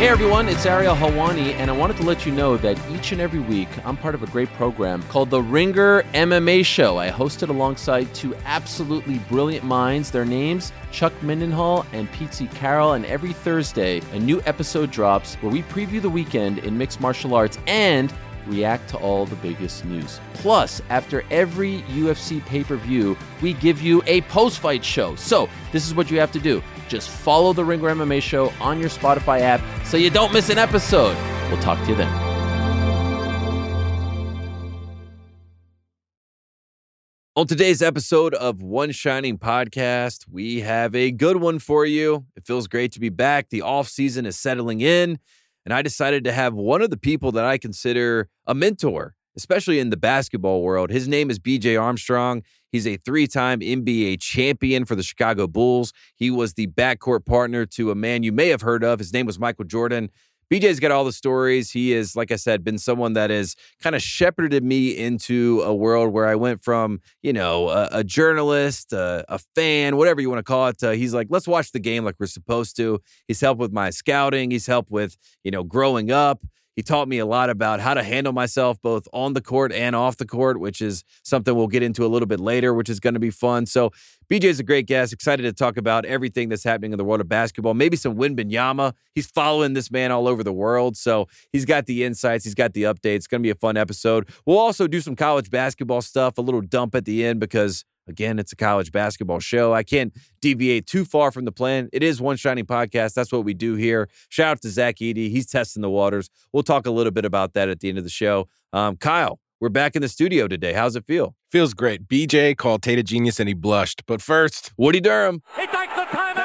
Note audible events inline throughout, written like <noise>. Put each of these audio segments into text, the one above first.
Hey everyone, it's Ariel Helwani, and I wanted to let you know that each and every week I'm part of a great program called The Ringer MMA Show. I host it alongside two absolutely brilliant minds. Their names, Chuck Mindenhall and Petesy Carroll, and every Thursday a new episode drops where we preview the weekend in mixed martial arts and react to all the biggest news. Plus, after every UFC pay per view, we give you a post fight show. So, this is what you have to do just follow the Ringer MMA show on your Spotify app so you don't miss an episode. We'll talk to you then. On today's episode of One Shining Podcast, we have a good one for you. It feels great to be back. The off season is settling in, and I decided to have one of the people that I consider a mentor, especially in the basketball world. His name is BJ Armstrong. He's a three time NBA champion for the Chicago Bulls. He was the backcourt partner to a man you may have heard of. His name was Michael Jordan. BJ's got all the stories. He is, like I said, been someone that has kind of shepherded me into a world where I went from, you know, a, a journalist, a, a, fan, whatever you want to call it. He's like, let's watch the game like we're supposed to. He's helped with my scouting. He's helped with, you know, growing up. He taught me a lot about how to handle myself both on the court and off the court, which is something we'll get into a little bit later, which is going to be fun. So, BJ is a great guest. Excited to talk about everything that's happening in the world of basketball. Maybe some Wembanyama. He's following this man all over the world. So, he's got the insights, he's got the updates. It's going to be a fun episode. We'll also do some college basketball stuff, a little dump at the end because Again, it's a college basketball show. I can't deviate too far from the plan. It is One Shining Podcast. That's what we do here. Shout out to Zach Edey. He's testing the waters. We'll talk a little bit about that at the end of the show. Um, Kyle, we're back in the studio today. How's it feel? Feels great. BJ called Tate a genius and he blushed. But first, Woody Durham. He takes the timeout.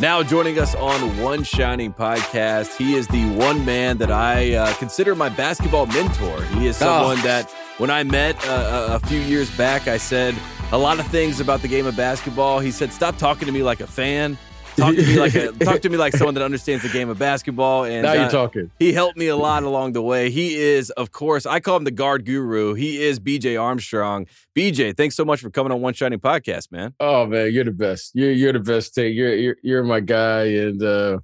Now joining us on One Shining Podcast, he is the one man that I uh, consider my basketball mentor. He is someone oh. that when I met uh, a few years back, I said a lot of things about the game of basketball. He said, "Stop talking to me like a fan." Talk to me like a, <laughs> talk to me like someone that understands the game of basketball. And now you're uh, talking. He helped me a lot along the way. He is, of course, I call him the guard guru. He is BJ Armstrong. BJ, thanks so much for coming on One Shining Podcast, man. Oh man, you're the best. You're you're the best. Tate. You're you're you're my guy, and uh,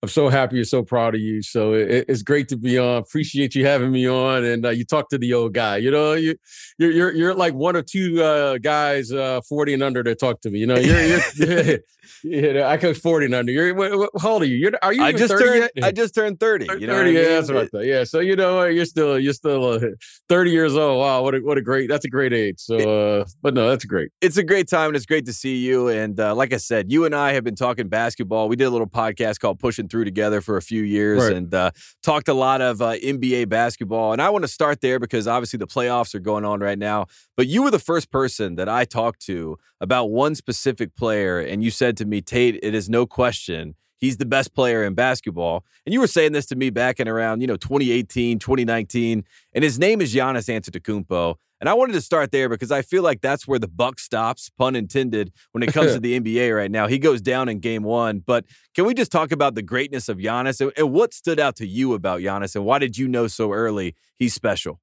I'm so happy You're so proud of you. So it, it's great to be on. Appreciate you having me on. And uh, you talk to the old guy. You know, you you're you're, you're like one or two uh, guys, uh, 40 and under, that talk to me. You know, you're, you're <laughs> yeah, I coach 40 and under. You're what, what, how old are you? You're, are you? I just turned. Yet? I just turned 30. You know 30. I mean? Yeah, that's what I thought. Yeah. So you know, you're still you're still uh, 30 years old. Wow, what a what a great. That's a great age. So, uh, but no, that's great. It's a great time and it's great to see you. And uh, like I said, you and I have been talking basketball. We did a little podcast called Pushing through together for a few years right. and uh, talked a lot of uh, NBA basketball. And I want to start there because obviously the playoffs are going on right now. But you were the first person that I talked to about one specific player, and you said to me, Tate, it is no question he's the best player in basketball. And you were saying this to me back in around, you know, 2018, 2019, and his name is Giannis Antetokounmpo. And I wanted to start there because I feel like that's where the buck stops, pun intended, when it comes to <laughs> the NBA right now. He goes down in game one. But can we just talk about the greatness of Giannis and, and what stood out to you about Giannis and why did you know so early he's special?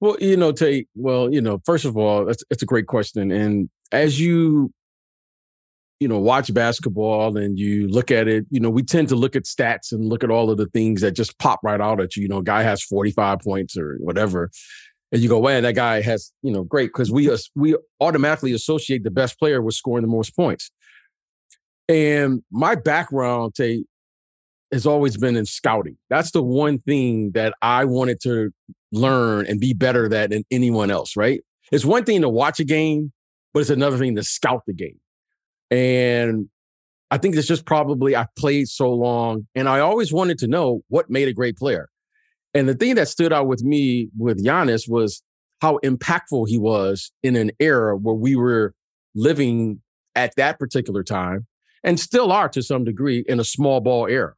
Well, you know, Tate, well, you know, first of all, it's, it's a great question. And as you, you know, watch basketball and you look at it, you know, we tend to look at stats and look at all of the things that just pop right out at you. You know, guy has 45 points or whatever and you go, man, that guy has, you know, great because we we automatically associate the best player with scoring the most points. And my background, Tate, has always been in scouting. That's the one thing that I wanted to learn and be better at than anyone else. Right? It's one thing to watch a game, but it's another thing to scout the game. And I think it's just probably I played so long, and I always wanted to know what made a great player. And the thing that stood out with me with Giannis was how impactful he was in an era where we were living at that particular time and still are to some degree in a small ball era.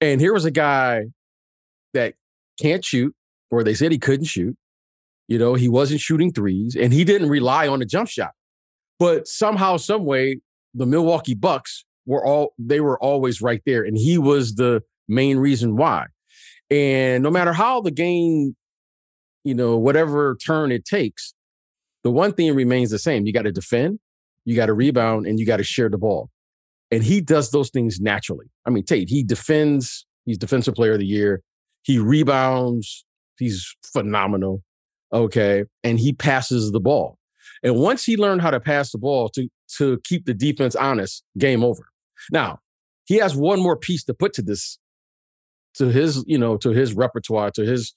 And here was a guy that can't shoot, or they said he couldn't shoot. You know, he wasn't shooting threes and he didn't rely on the jump shot. But somehow, some way, the Milwaukee Bucks were all they were always right there. And he was the main reason why. And no matter how the game, you know, whatever turn it takes, the one thing remains the same. You got to defend, you got to rebound, and you got to share the ball. And he does those things naturally. I mean, Tate, he defends, he's defensive player of the year. He rebounds, he's phenomenal. Okay. And he passes the ball. And once he learned how to pass the ball to, to keep the defense honest, game over. Now, he has one more piece to put to this, to his, you know, to his repertoire, to his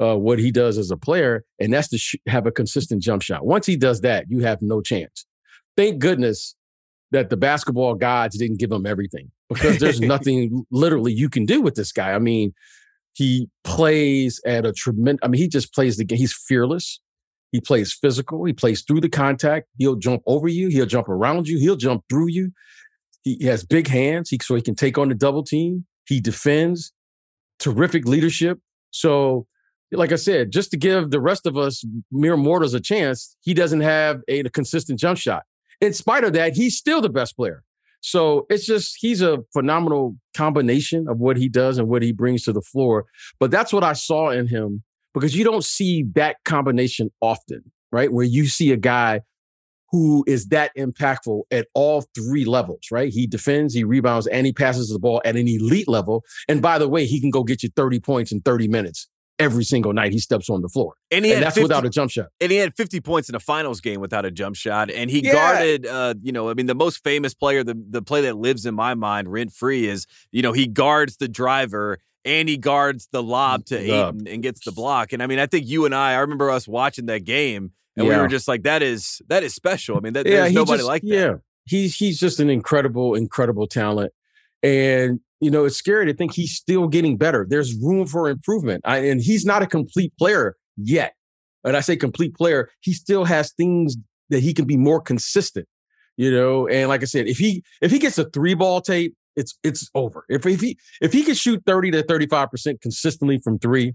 uh, what he does as a player, and that's to sh- have a consistent jump shot. Once he does that, you have no chance. Thank goodness that the basketball gods didn't give him everything because there's <laughs> nothing literally you can do with this guy. I mean, he plays at a tremendous. I mean, he just plays the game. He's fearless. He plays physical. He plays through the contact. He'll jump over you. He'll jump around you. He'll jump through you. He has big hands, he, so he can take on the double team. He defends. Terrific leadership. So like I said, just to give the rest of us mere mortals a chance, he doesn't have a, a, consistent jump shot. In spite of that, he's still the best player. So it's just he's a phenomenal combination of what he does and what he brings to the floor. But that's what I saw in him because you don't see that combination often, right? Where you see a guy who is that impactful at all three levels, right? He defends, he rebounds, and he passes the ball at an elite level. And by the way, he can go get you 30 points in 30 minutes every single night he steps on the floor. And, and that's 50, without a jump shot. And he had 50 points in a finals game without a jump shot. And he yeah. guarded, uh, you know, I mean, the most famous player, the, the play that lives in my mind rent free is, you know, he guards the driver and he guards the lob to Ayton and gets the block. And I mean, I think you and I, I remember us watching that game and yeah. we were just like, that is, that is special. I mean, that, yeah, there's nobody just, like that. Yeah. He's, he's just an incredible, incredible talent. And you know, it's scary to think he's still getting better. There's room for improvement. I, and he's not a complete player yet. And I say complete player, he still has things that he can be more consistent, you know. And like I said, if he if he gets a three ball Tate, it's it's over. If if he if he can shoot 30 to 35% consistently from three,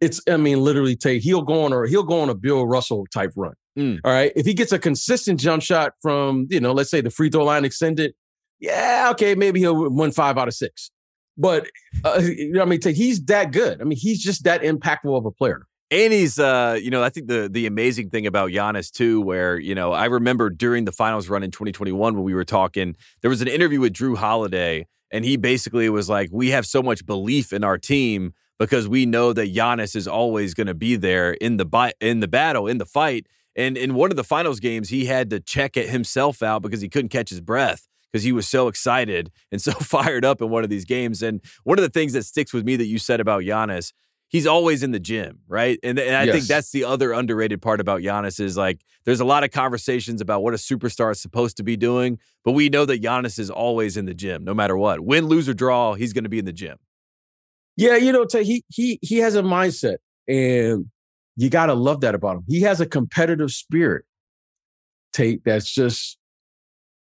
it's I mean, literally Tate he'll go on or he'll go on a Bill Russell type run. Mm. All right. If he gets a consistent jump shot from, you know, let's say the free throw line extended, yeah, okay, maybe he'll win five out of six. But uh, you know, I mean, he's that good. I mean, he's just that impactful of a player. And he's, uh, you know, I think the the amazing thing about Giannis too, where you know, I remember during the finals run in 2021 when we were talking, there was an interview with Jrue Holiday, and he basically was like, "We have so much belief in our team because we know that Giannis is always going to be there in the bi- in the battle, in the fight." And in one of the finals games, he had to check it himself out because he couldn't catch his breath because he was so excited <laughs> and so fired up in one of these games. And one of the things that sticks with me that you said about Giannis, he's always in the gym, right? And, and I yes. think that's the other underrated part about Giannis is like there's a lot of conversations about what a superstar is supposed to be doing, but we know that Giannis is always in the gym, no matter what. Win, lose, or draw, he's going to be in the gym. Yeah, you know, Tate, he he he has a mindset, and you got to love that about him. He has a competitive spirit, Tate. That's just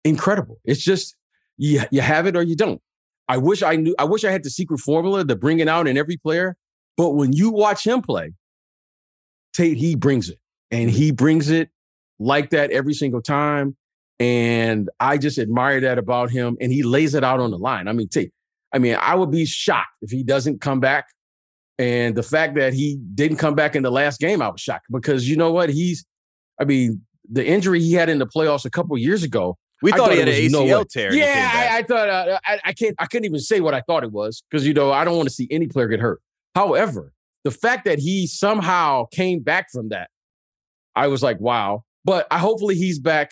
incredible. It's just you, you have it or you don't. I wish I knew. I wish I had the secret formula to bring it out in every player. But when you watch him play, Tate, he brings it, and he brings it like that every single time. And I just admire that about him. And he lays it out on the line. I mean, Tate. I mean, I would be shocked if he doesn't come back. And the fact that he didn't come back in the last game, I was shocked because you know what? He's, I mean, the injury he had in the playoffs a couple years ago we thought, thought, he had an ACL no tear. Yeah, I, I, thought uh, I, I, can't. I couldn't even say what I thought it was because you know I don't want to see any player get hurt. However, the fact that he somehow came back from that, I was like, wow. But I hopefully he's back.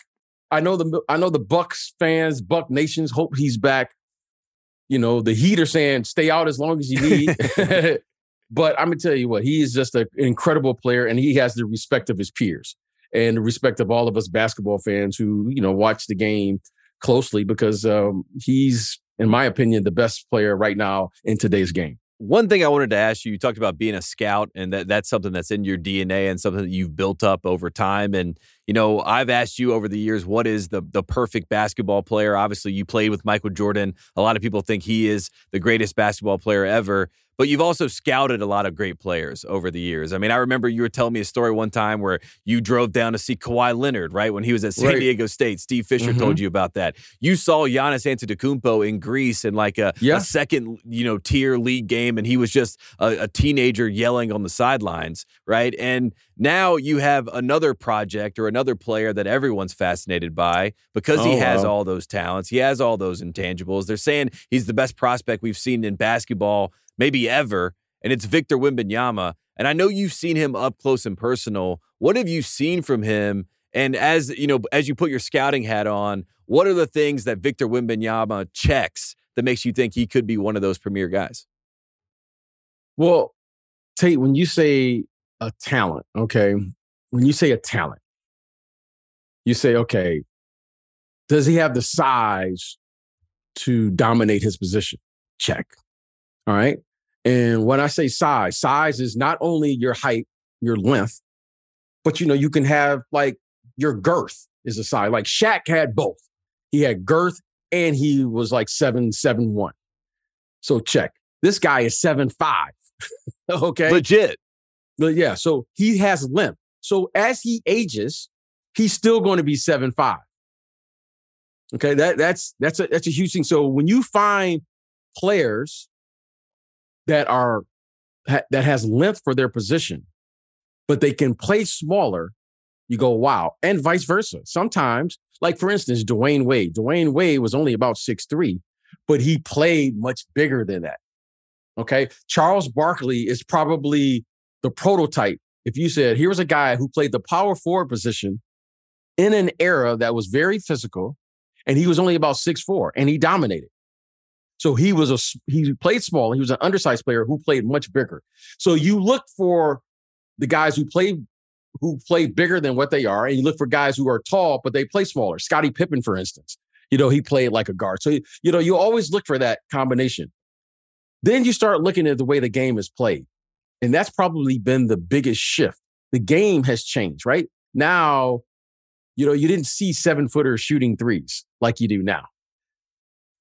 I know the I know the Bucks fans, Buck Nations hope he's back. You know the Heat are saying stay out as long as you need. <laughs> <laughs> but I'm gonna tell you what, he is just an incredible player, and he has the respect of his peers and the respect of all of us basketball fans who you know watch the game closely because um, he's, in my opinion, the best player right now in today's game. One thing I wanted to ask you, you talked about being a scout and that that's something that's in your DNA and something that you've built up over time. And, you know, I've asked you over the years, what is the the perfect basketball player? Obviously, you played with Michael Jordan. A lot of people think he is the greatest basketball player ever but you've also scouted a lot of great players over the years. I mean, I remember you were telling me a story one time where you drove down to see Kawhi Leonard, right? When he was at San right. Diego State. Steve Fisher mm-hmm. told you about that. You saw Giannis Antetokounmpo in Greece in like a, yeah. a second, you know, tier league game, and he was just a, a teenager yelling on the sidelines, right? And now you have another project or another player that everyone's fascinated by because oh, he has wow. all those talents. He has all those intangibles. They're saying he's the best prospect we've seen in basketball maybe ever, and it's Victor Wembanyama. And I know you've seen him up close and personal. What have you seen from him? And as you know, as you put your scouting hat on, what are the things that Victor Wembanyama checks that makes you think he could be one of those premier guys? Well, Tate, when you say a talent, okay, when you say a talent, you say, okay, does he have the size to dominate his position? Check. All right. And when I say size, size is not only your height, your length, but you know, you can have like your girth is a size. Like Shaq had both. He had girth and he was like seven, seven, one. So check. This guy is seven five. <laughs> okay. Legit. But yeah. So he has length. So as he ages, he's still going to be seven five. Okay. That that's that's a that's a huge thing. So when you find players that are that has length for their position, but they can play smaller, you go, wow. And vice versa. Sometimes, like for instance, Dwyane Wade. Dwyane Wade was only about six three, but he played much bigger than that. Okay. Charles Barkley is probably the prototype. If you said, here was a guy who played the power forward position in an era that was very physical, and he was only about six four, and he dominated. So he was a he played small. He was an undersized player who played much bigger. So you look for the guys who play who play bigger than what they are, and you look for guys who are tall but they play smaller. Scottie Pippen, for instance, you know he played like a guard. So you know you always look for that combination. Then you start looking at the way the game is played, and that's probably been the biggest shift. The game has changed, right? Now, you know, you didn't see seven footers shooting threes like you do now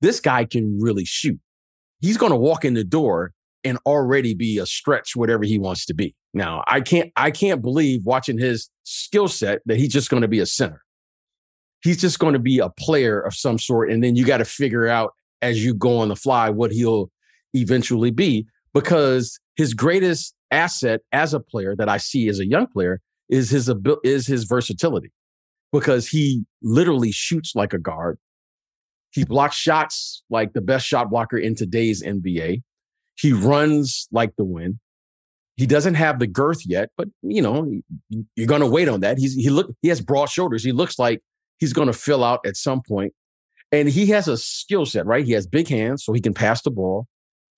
this guy can really shoot. He's going to walk in the door and already be a stretch, whatever he wants to be. Now, I can't, I can't believe watching his skill set that he's just going to be a center. He's just going to be a player of some sort. And then you got to figure out as you go on the fly what he'll eventually be because his greatest asset as a player that I see as a young player is his is his versatility because he literally shoots like a guard. He blocks shots like the best shot blocker in today's NBA. He runs like the wind. He doesn't have the girth yet, but you know you're going to wait on that. He's he look he has broad shoulders. He looks like he's going to fill out at some point, and he has a skill set. Right, he has big hands, so he can pass the ball.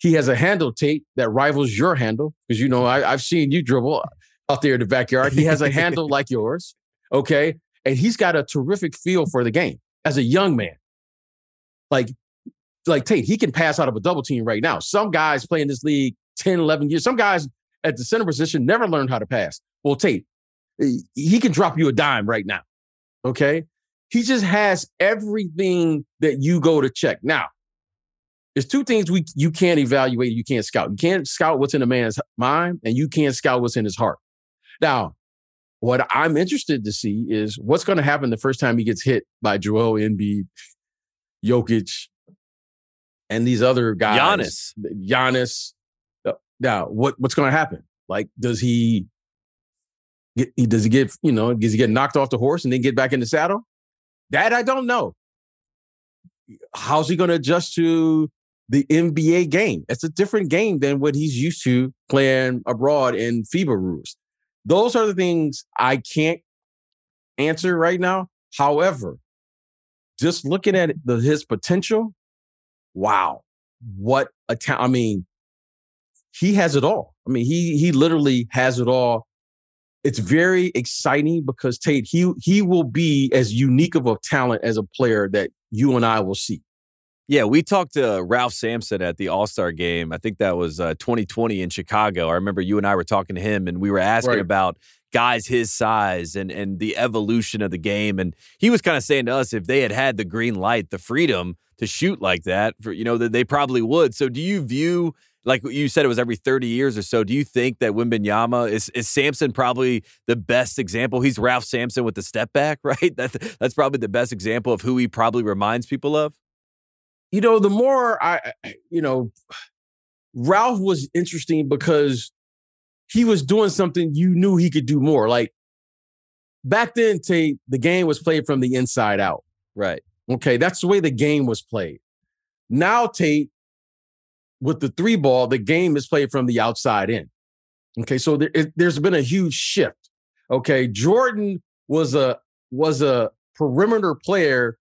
He has a handle Tate that rivals your handle because you know I, I've seen you dribble out there in the backyard. He has a handle <laughs> like yours, okay, and he's got a terrific feel for the game as a young man. Like, like Tate, he can pass out of a double team right now. Some guys play in this league 10, 11 years. Some guys at the center position never learned how to pass. Well, Tate, he can drop you a dime right now. Okay. He just has everything that you go to check. Now, there's two things we you can't evaluate, you can't scout. You can't scout what's in a man's mind, and you can't scout what's in his heart. Now, what I'm interested to see is what's going to happen the first time he gets hit by Joel Embiid Jokic, and these other guys. Giannis. Giannis. Now, what what's going to happen? Like, does he get? Does he get? You know, does he get knocked off the horse and then get back in the saddle? That I don't know. How's he going to adjust to the NBA game? It's a different game than what he's used to playing abroad in FIBA rules. Those are the things I can't answer right now. However, just looking at the, his potential, wow, what a talent! I mean, he has it all. I mean, he he literally has it all. It's very exciting because Tate he he will be as unique of a talent as a player that you and I will see. Yeah, we talked to Ralph Sampson at the All Star game. I think that was uh, 2020 in Chicago. I remember you and I were talking to him, and we were asking Right. about guys his size and and the evolution of the game. And he was kind of saying to us, if they had had the green light, the freedom to shoot like that, for you know, that they probably would. So, do you view? Like you said, it was every 30 years or so. Do you think that Wembanyama is is Sampson probably the best example? He's Ralph Sampson with the step back, <laughs> right? That's that's probably the best example of who he probably reminds people of. You know, the more I, you know, Ralph was interesting because he was doing something you knew he could do more. Like back then, Tate, the game was played from the inside out. Right. Okay, that's the way the game was played. Now, Tate, with the three ball, the game is played from the outside in. Okay, so there, it, there's been a huge shift. Okay, Jordan was a was a perimeter player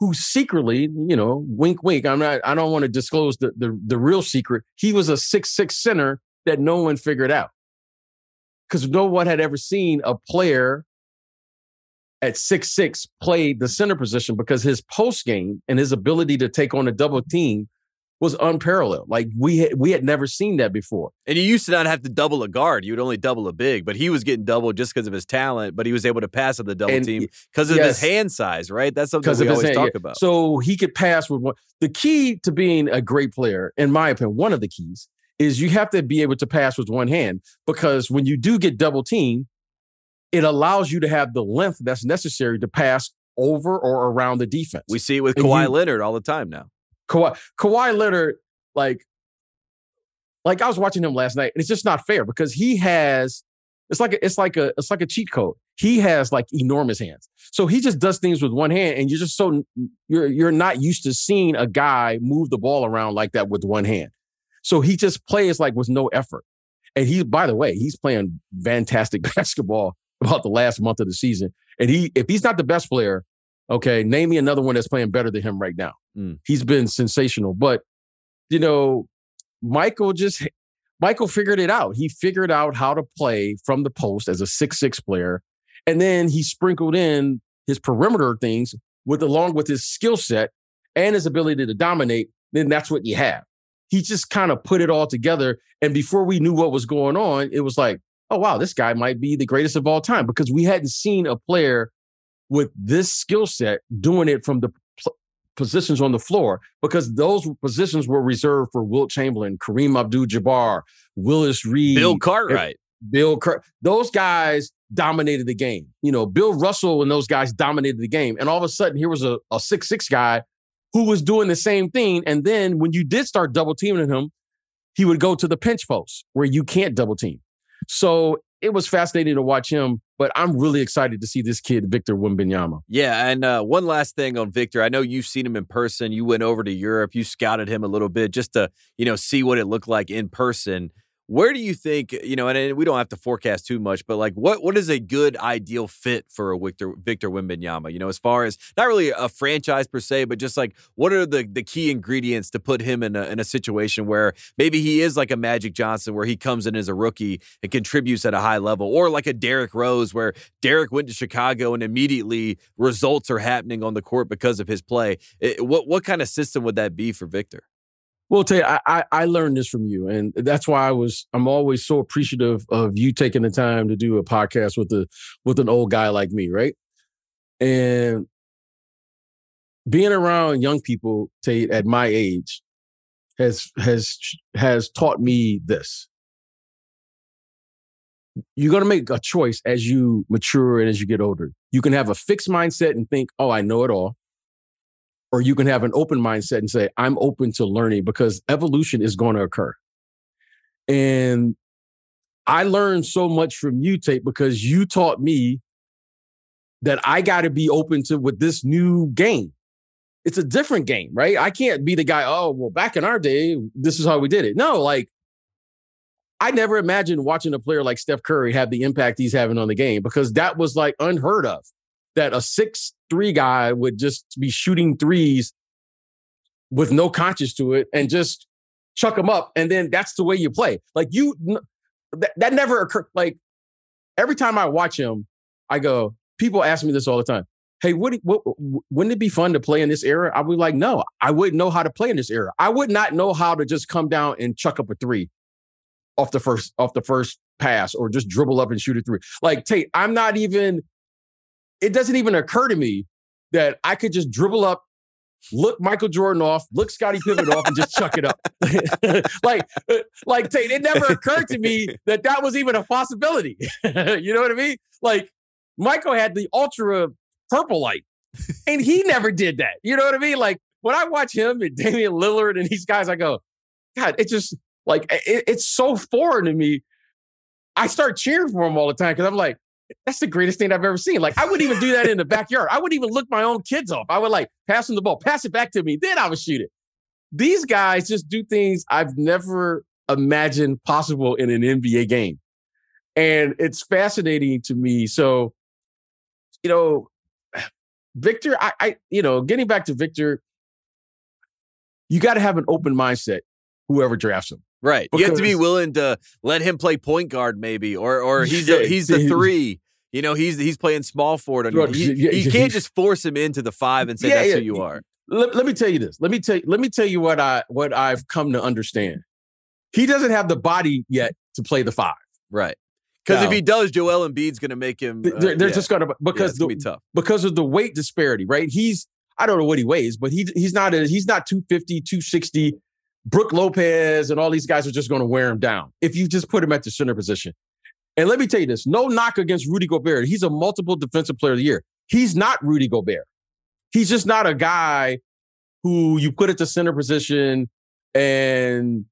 who secretly, you know, wink, wink. I'm not. I don't want to disclose the the, the real secret. He was a six six center that no one figured out because no one had ever seen a player at six six play the center position because his post game and his ability to take on a double team was unparalleled. Like we had, we had never seen that before. And you used to not have to double a guard. You would only double a big, but he was getting doubled just because of his talent, but he was able to pass at the double And team because of his hand size, right? That's something we always hand, talk yeah. about. So he could pass with one. The key to being a great player, in my opinion, one of the keys is you have to be able to pass with one hand because when you do get double teamed, it allows you to have the length that's necessary to pass over or around the defense. we see it with And Kawhi you- Leonard all the time now. Kawhi, Kawhi Leonard, like, like I was watching him last night, and it's just not fair because he has it's like a, it's like a it's like a cheat code. He has like enormous hands, so he just does things with one hand, and you're just so you're you're not used to seeing a guy move the ball around like that with one hand. So he just plays like with no effort, and he by the way he's playing fantastic <laughs> basketball about the last month of the season, and he if he's not the best player, okay, name me another one that's playing better than him right now Mm. he's been sensational. But you know, Michael just Michael figured it out. He figured out how to play from the post as a six-six player, and then he sprinkled in his perimeter things with along with his skill set and his ability to dominate. Then that's what you have. He just kind of put it all together, and before we knew what was going on, it was like, oh wow, this guy might be the greatest of all time because we hadn't seen a player with this skill set doing it from the positions on the floor because those positions were reserved for Wilt Chamberlain, Kareem Abdul-Jabbar, Willis Reed, Bill Cartwright. Bill Cur- those guys dominated the game. You know, Bill Russell and those guys dominated the game. And all of a sudden, here was a, a six six guy who was doing the same thing. And then when you did start double teaming him, he would go to the pinch post where you can't double team. So it was fascinating to watch him. But I'm really excited to see this kid, Victor Wembanyama. Yeah, and uh, one last thing on Victor. I know you've seen him in person. You went over to Europe. You scouted him a little bit just to you know see what it looked like in person. Where do you think you know? And, we don't have to forecast too much, but like, what what is a good ideal fit for a Victor Victor Wembanyama? You know, as far as not really a franchise per se, but just like what are the the key ingredients to put him in a in a situation where maybe he is like a Magic Johnson, where he comes in as a rookie and contributes at a high level, or like a Derrick Rose, where Derrick went to Chicago and immediately results are happening on the court because of his play. It- what what kind of system would that be for Victor? Well, Tate, I, I I learned this from you, and that's why I was I'm always so appreciative of you taking the time to do a podcast with a with an old guy like me, right? And being around young people, Tate, at my age, has has has taught me this. You're gonna make a choice as you mature and as you get older. You can have a fixed mindset and think, "Oh, I know it all." Or you can have an open mindset and say i'm open to learning because evolution is going to occur. And i learned so much from you tate because you taught me that i got to be open to with this new game. It's a different game right? I can't be the guy oh well back in our day this is how we did it. No like I never imagined watching a player like Steph Curry have the impact he's having on the game because that was like unheard of that a six three guy would just be shooting threes with no conscience to it and just chuck them up and then that's the way you play like you that, that never occurred like every time i watch him i go people ask me this all the time hey, would what, wouldn't it be fun to play in this era? I would be like, no, I wouldn't know how to play in this era. I would not know how to just come down and chuck up a three off the first off the first pass or just dribble up and shoot a three. Like Tate, I'm not even. It doesn't even occur to me that I could just dribble up, look Michael Jordan off, look Scottie Pippen off, and just chuck it up. <laughs> like, uh, like Tate, it never occurred to me that that was even a possibility. <laughs> you know what I mean? Like Michael had the ultra purple light. And he never did that. You know what I mean? Like when I watch him and Damian Lillard and these guys, I go, God, it's just like it, it's so foreign to me. I start cheering for him all the time because I'm like, that's the greatest thing I've ever seen. Like I wouldn't even do that in the backyard. I wouldn't even look my own kids off. I would like pass them the ball, pass it back to me, then I would shoot it. These guys just do things I've never imagined possible in an NBA game. And it's fascinating to me. So, you know, Victor, I, I you know, getting back to Victor, you got to have an open mindset, whoever drafts him. Right. Because, you have to be willing to let him play point guard, maybe, or or he's a, he's the three. You know, he's he's playing small forward. And he, you can't just force him into the five and say yeah, that's yeah. who you are. Let, let me tell you this. Let me tell let me tell you what I what I've come to understand. He doesn't have the body yet to play the five. Right. Because if he does, Joel Embiid's going to make him. Uh, they're, they're yeah. just going to because yeah, the, be tough. because of the weight disparity, right? He's I don't know what he weighs, but he he's not a, he's not 250, 260. Brook Lopez and all these guys are just going to wear him down if you just put him at the center position. And let me tell you this: no knock against Rudy Gobert. He's a multiple defensive player of the year. He's not Rudy Gobert. He's just not a guy who you put at the center position and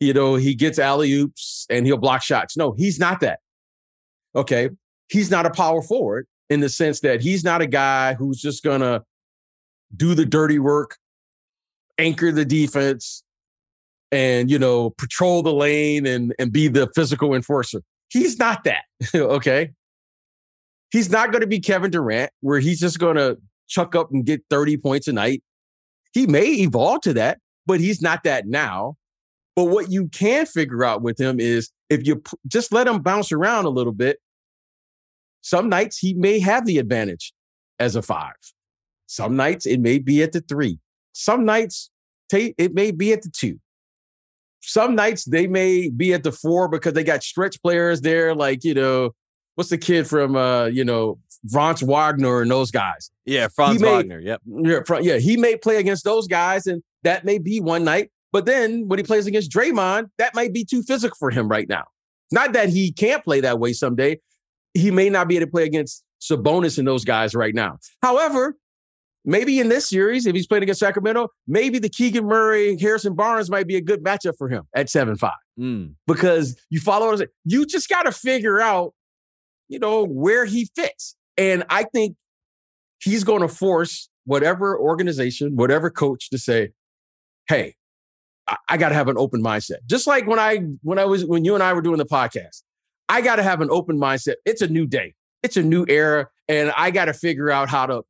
you know he gets alley oops and he'll block shots. No, he's not that. Okay. He's not a power forward in the sense that he's not a guy who's just going to do the dirty work, anchor the defense, and, you know, patrol the lane and, and be the physical enforcer. He's not that. <laughs> okay. He's not going to be Kevin Durant, where he's just going to chuck up and get 30 points a night. He may evolve to that, but he's not that now. But what you can figure out with him is if you just let him bounce around a little bit, some nights he may have the advantage as a five. Some nights it may be at the three. Some nights it may be at the two. Some nights they may be at the four because they got stretch players there, like, you know, what's the kid from, uh, you know, Franz Wagner and those guys. Yeah, Franz may, Wagner. Yep. Yeah, he may play against those guys, and that may be one night. But then when he plays against Draymond, that might be too physical for him right now. Not that he can't play that way someday. He may not be able to play against Sabonis and those guys right now. However, maybe in this series, if he's playing against Sacramento, maybe the Keegan Murray, Harrison Barnes might be a good matchup for him at 7 5. Mm. Because you follow what I'm saying. You just got to figure out, you know, where he fits. And I think he's going to force whatever organization, whatever coach to say, hey, I, got to have an open mindset. Just like when I when I was when you and I were doing the podcast, I got to have an open mindset. It's a new day. It's a new era, and I got to figure out how to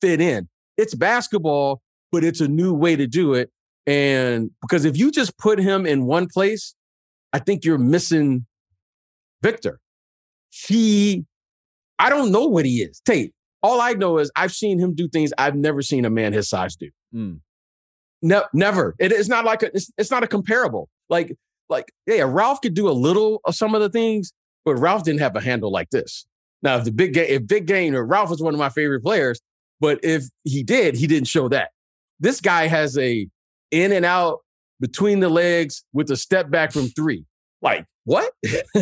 fit in. It's basketball, but it's a new way to do it. And because if you just put him in one place, I think you're missing Victor. He, I don't know what he is. Tate, all I know is I've seen him do things I've never seen a man his size do. Mm. No, never. It is not like a, it's, it's not a comparable. Like, like, yeah, Ralph could do a little of some of the things, but Ralph didn't have a handle like this. Now, if the big game, if big game, or Ralph was one of my favorite players, but if he did, he didn't show that. This guy has a in and out between the legs with a step back from three. Like, what? <laughs>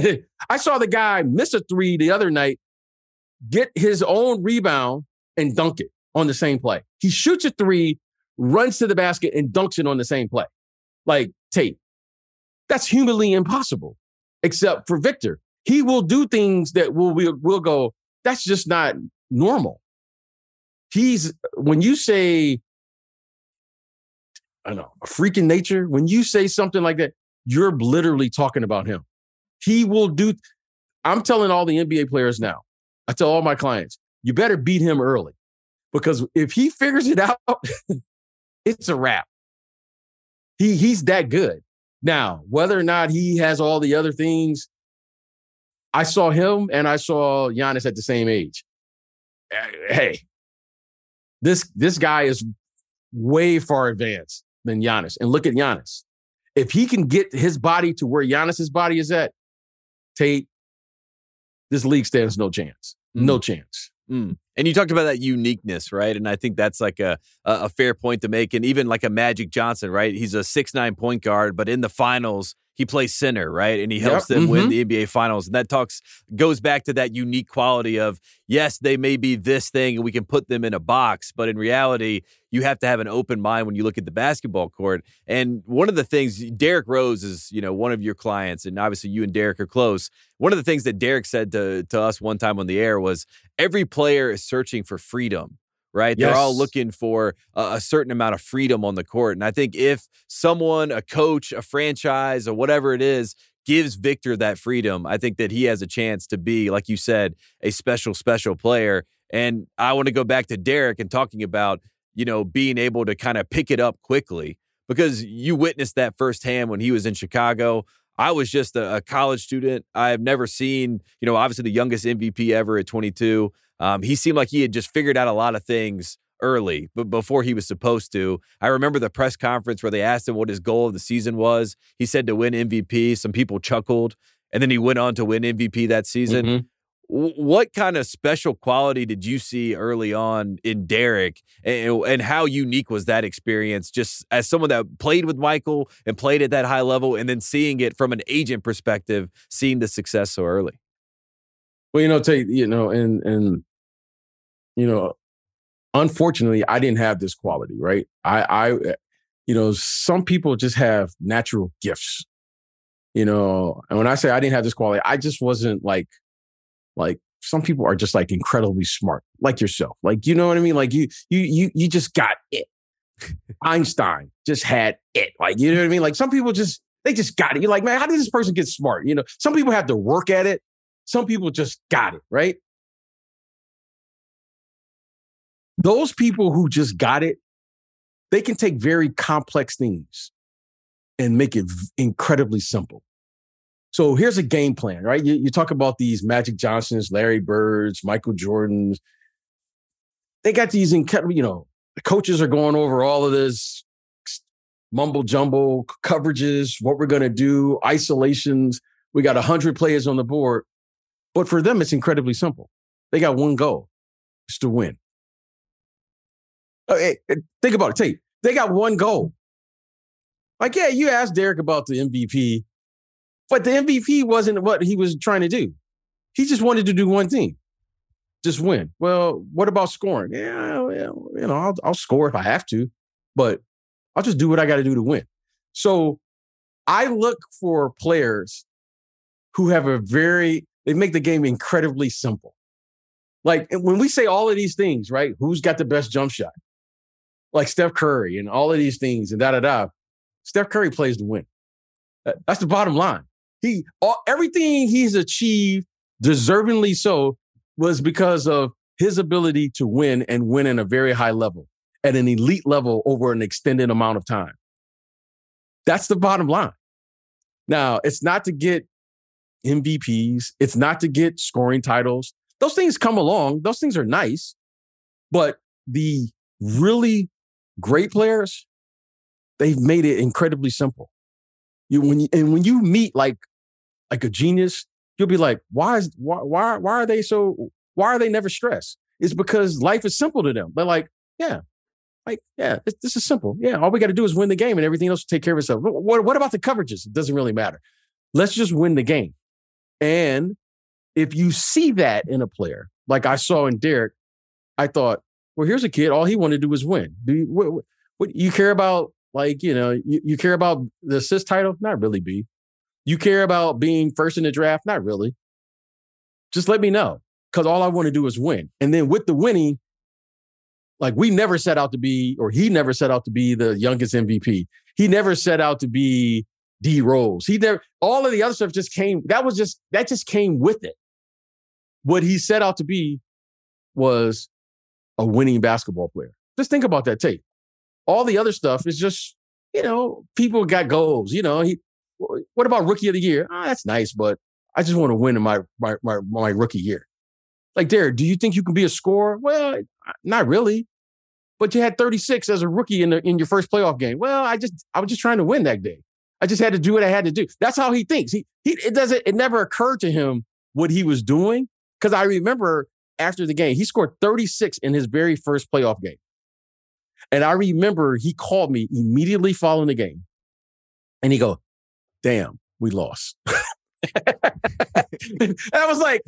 I saw the guy miss a three the other night, get his own rebound and dunk it on the same play. He shoots a three runs to the basket and dunks it on the same play. Like Tate. That's humanly impossible, except for Victor. He will do things that will will will go, that's just not normal. He's when you say, I don't know, a freaking nature, when you say something like that, you're literally talking about him. He will do. I'm telling all the NBA players now, I tell all my clients, you better beat him early because if he figures it out, <laughs> it's a wrap. He he's that good. Now, whether or not he has all the other things, I saw him and I saw Giannis at the same age. Eh, hey, This this guy is way far advanced than Giannis. And look at Giannis. If he can get his body to where Giannis's body is at, Tate, this league stands no chance. Mm. No chance. Mm. And you talked about that uniqueness, right? And I think that's like a, a fair point to make. And even like a Magic Johnson, right? He's a six nine point guard, but in the finals, he plays center, right? And he helps Yep, them win mhm. the NBA finals. And that talks goes back to that unique quality of yes, they may be this thing and we can put them in a box, but in reality, you have to have an open mind when you look at the basketball court. And one of the things Derrick Rose is, you know, one of your clients, and obviously you and Derrick are close. One of the things that Derrick said to to us one time on the air was every player is searching for freedom. Right. They're all looking for a, a certain amount of freedom on the court. And I think if someone, a coach, a franchise, or whatever it is, gives Victor that freedom, I think that he has a chance to be, like you said, a special, special player. And I want to go back to Derrick and talking about, you know, being able to kind of pick it up quickly because you witnessed that firsthand when he was in Chicago. I was just a, a college student. I have never seen, you know, obviously the youngest MVP ever at 22. Um, he seemed like he had just figured out a lot of things early, but before he was supposed to. I remember the press conference where they asked him what his goal of the season was. He said to win MVP. Some people chuckled, and then he went on to win MVP that season. Mhm. What kind of special quality did you see early on in Derrick, and, and how unique was that experience? Just as someone that played with Michael and played at that high level, and then seeing it from an agent perspective, seeing the success so early. Well, you know, Tate you know, and and you know, unfortunately, I didn't have this quality, right? I I you know, some people just have natural gifts. You know, and when I say I didn't have this quality, I just wasn't like like some people are just like incredibly smart, like yourself. Like, you know what I mean? Like you you you you just got it. Einstein just had it. Like, you know what I mean? Like some people just they just got it. You're like, man, how did this person get smart? You know, some people have to work at it. Some people just got it, right? Those people who just got it, they can take very complex things and make it incredibly simple. So here's a game plan, right? You, you talk about these Magic Johnsons, Larry Birds, Michael Jordans. They got these incredible, you know, the coaches are going over all of this mumble jumble coverages, what we're going to do, isolations. We got 100 players on the board. But for them, it's incredibly simple. They got one goal, it's to win. Uh, hey, hey, think about it, Tate. They got one goal. Like, yeah, you asked Derrick about the MVP, but the MVP wasn't what he was trying to do. He just wanted to do one thing, just win. Well, what about scoring? Yeah, well, you know, I'll, I'll score if I have to, but I'll just do what I got to do to win. So I look for players who have a very, they make the game incredibly simple. Like when we say all of these things, right? Who's got the best jump shot? Like Steph Curry and all of these things and da da da. Steph Curry plays to win. That's the bottom line. He all, everything he's achieved, deservingly so, was because of his ability to win and win in a very high level, at an elite level over an extended amount of time. That's the bottom line. Now, it's not to get MVPs, it's not to get scoring titles. Those things come along, those things are nice, but the really great players, they've made it incredibly simple. You when you, and when you meet like like a genius, you'll be like, why is why why why are they so why are they never stressed? It's because life is simple to them. They're like, yeah, like yeah, this, this is simple. Yeah, all we got to do is win the game, and everything else will take care of itself. What, what what about the coverages? It doesn't really matter. Let's just win the game. And if you see that in a player, like I saw in Derrick, I thought, well, here's a kid. All he wanted to do was win. Do you, what, what, you care about? Like you know, you, you care about the assist title? Not really, B. You care about being first in the draft? Not really. Just let me know because all I want to do is win. And then with the winning, like we never set out to be, or he never set out to be the youngest MVP. He never set out to be D Rose. He never, all of the other stuff just came, that was just, that just came with it. What he set out to be was a winning basketball player. Just think about that Tate. All the other stuff is just, you know, people got goals. You know, he, what about rookie of the year? Ah, that's nice, but I just want to win in my, my, my, my rookie year. Like, Derrick, do you think you can be a scorer? Well, not really. but you had 36 as a rookie in the, in your first playoff game. Well, I just I was just trying to win that day. I just had to do what I had to do. That's how he thinks. He he it doesn't it never occurred to him what he was doing because I remember after the game he scored 36 in his very first playoff game. And I remember he called me immediately following the game. And he go, "Damn, we lost." <laughs> and I was like,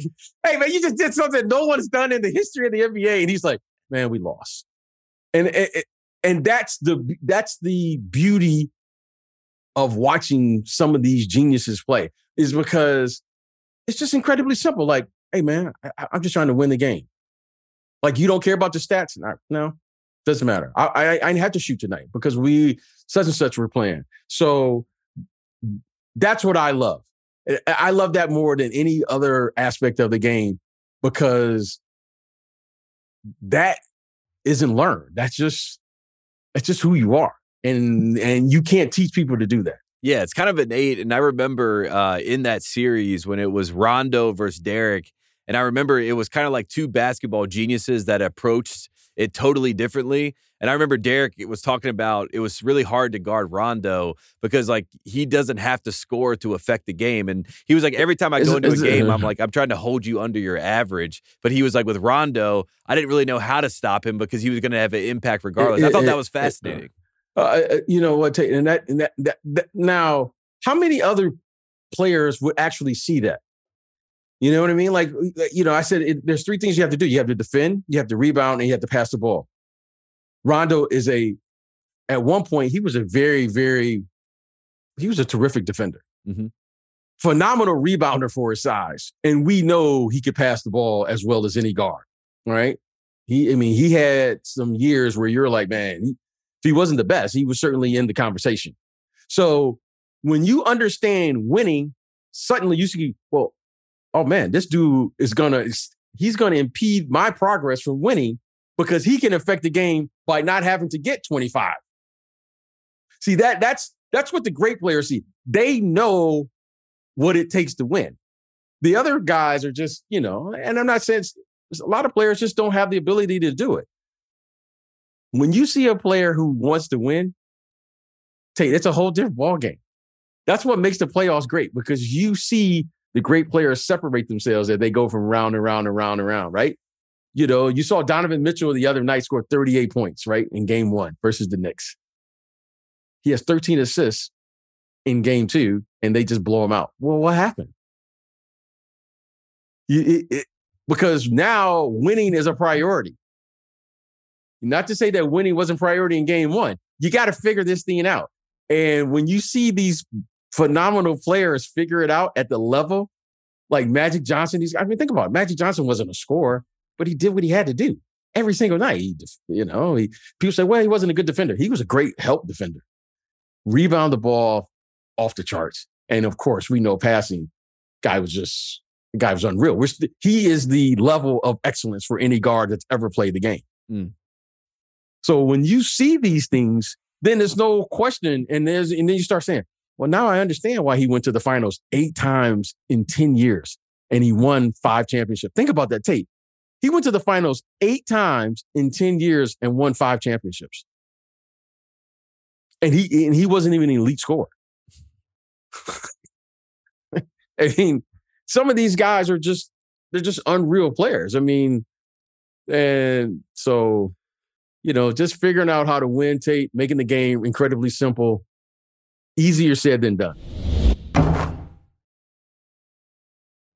"Hey man, you just did something no one's done in the history of the NBA." And he's like, "Man, we lost." And and, and that's the that's the beauty of watching some of these geniuses play is because it's just incredibly simple. Like, hey man, I, am just trying to win the game. Like, you don't care about the stats? No, no doesn't matter. I, I I have to shoot tonight because we such and such were playing. So that's what I love. I love that more than any other aspect of the game because that isn't learned. That's just that's just who you are. And and you can't teach people to do that. Yeah, it's kind of innate. And I remember uh, in that series when it was Rondo versus Derrick, and I remember it was kind of like two basketball geniuses that approached it totally differently. And I remember Derrick was talking about it was really hard to guard Rondo because like he doesn't have to score to affect the game. And he was like, every time I go into a game, I'm <laughs> like, I'm trying to hold you under your average. But he was like, with Rondo, I didn't really know how to stop him because he was going to have an impact regardless. I thought that was fascinating. Uh, you know what? And that, and that, that, that now, how many other players would actually see that? You know what I mean? Like, you know, I said it, there's three things you have to do. You have to defend, you have to rebound, and you have to pass the ball. Rondo is a, at one point, he was a very, very, he was a terrific defender. Mm-hmm. Phenomenal rebounder for his size. And we know he could pass the ball as well as any guard, right? He, I mean, he had some years where you're like, man, he, if he wasn't the best, he was certainly in the conversation. So when you understand winning, suddenly you see, well, oh man, this dude is gonna he's gonna impede my progress from winning because he can affect the game by not having to get 25. See that that's that's what the great players see. They know what it takes to win. The other guys are just, you know, and I'm not saying a lot of players just don't have the ability to do it. When you see a player who wants to win, take it's a whole different ball game. That's what makes the playoffs great because you see the great players separate themselves as they go from round and round and round and round, right? You know, you saw Donovan Mitchell the other night score 38 points, right, in game one versus the Knicks. He has 13 assists in game two, and they just blow him out. Well, what happened? it, it, because now winning is a priority. Not to say that winning wasn't priority in game one. You got to figure this thing out. And when you see these phenomenal players figure it out at the level like Magic Johnson. He's, I mean, think about it. Magic Johnson wasn't a scorer, but he did what he had to do every single night. He, you know, he, people say, well, he wasn't a good defender. He was a great help defender. Rebound the ball off the charts. And of course, we know passing guy was just, the guy was unreal. We're he is the level of excellence for any guard that's ever played the game. Mm. So when you see these things, then there's no question. And there's, and then you start saying, well, now I understand why he went to the finals eight times in 10 years and he won five championships. Think about that Tate. He went to the finals eight times in 10 years and won five championships. And he and he wasn't even an elite scorer. <laughs> I mean, some of these guys are just they're just unreal players. I mean, and so you know, just figuring out how to win Tate, making the game incredibly simple, easier said than done.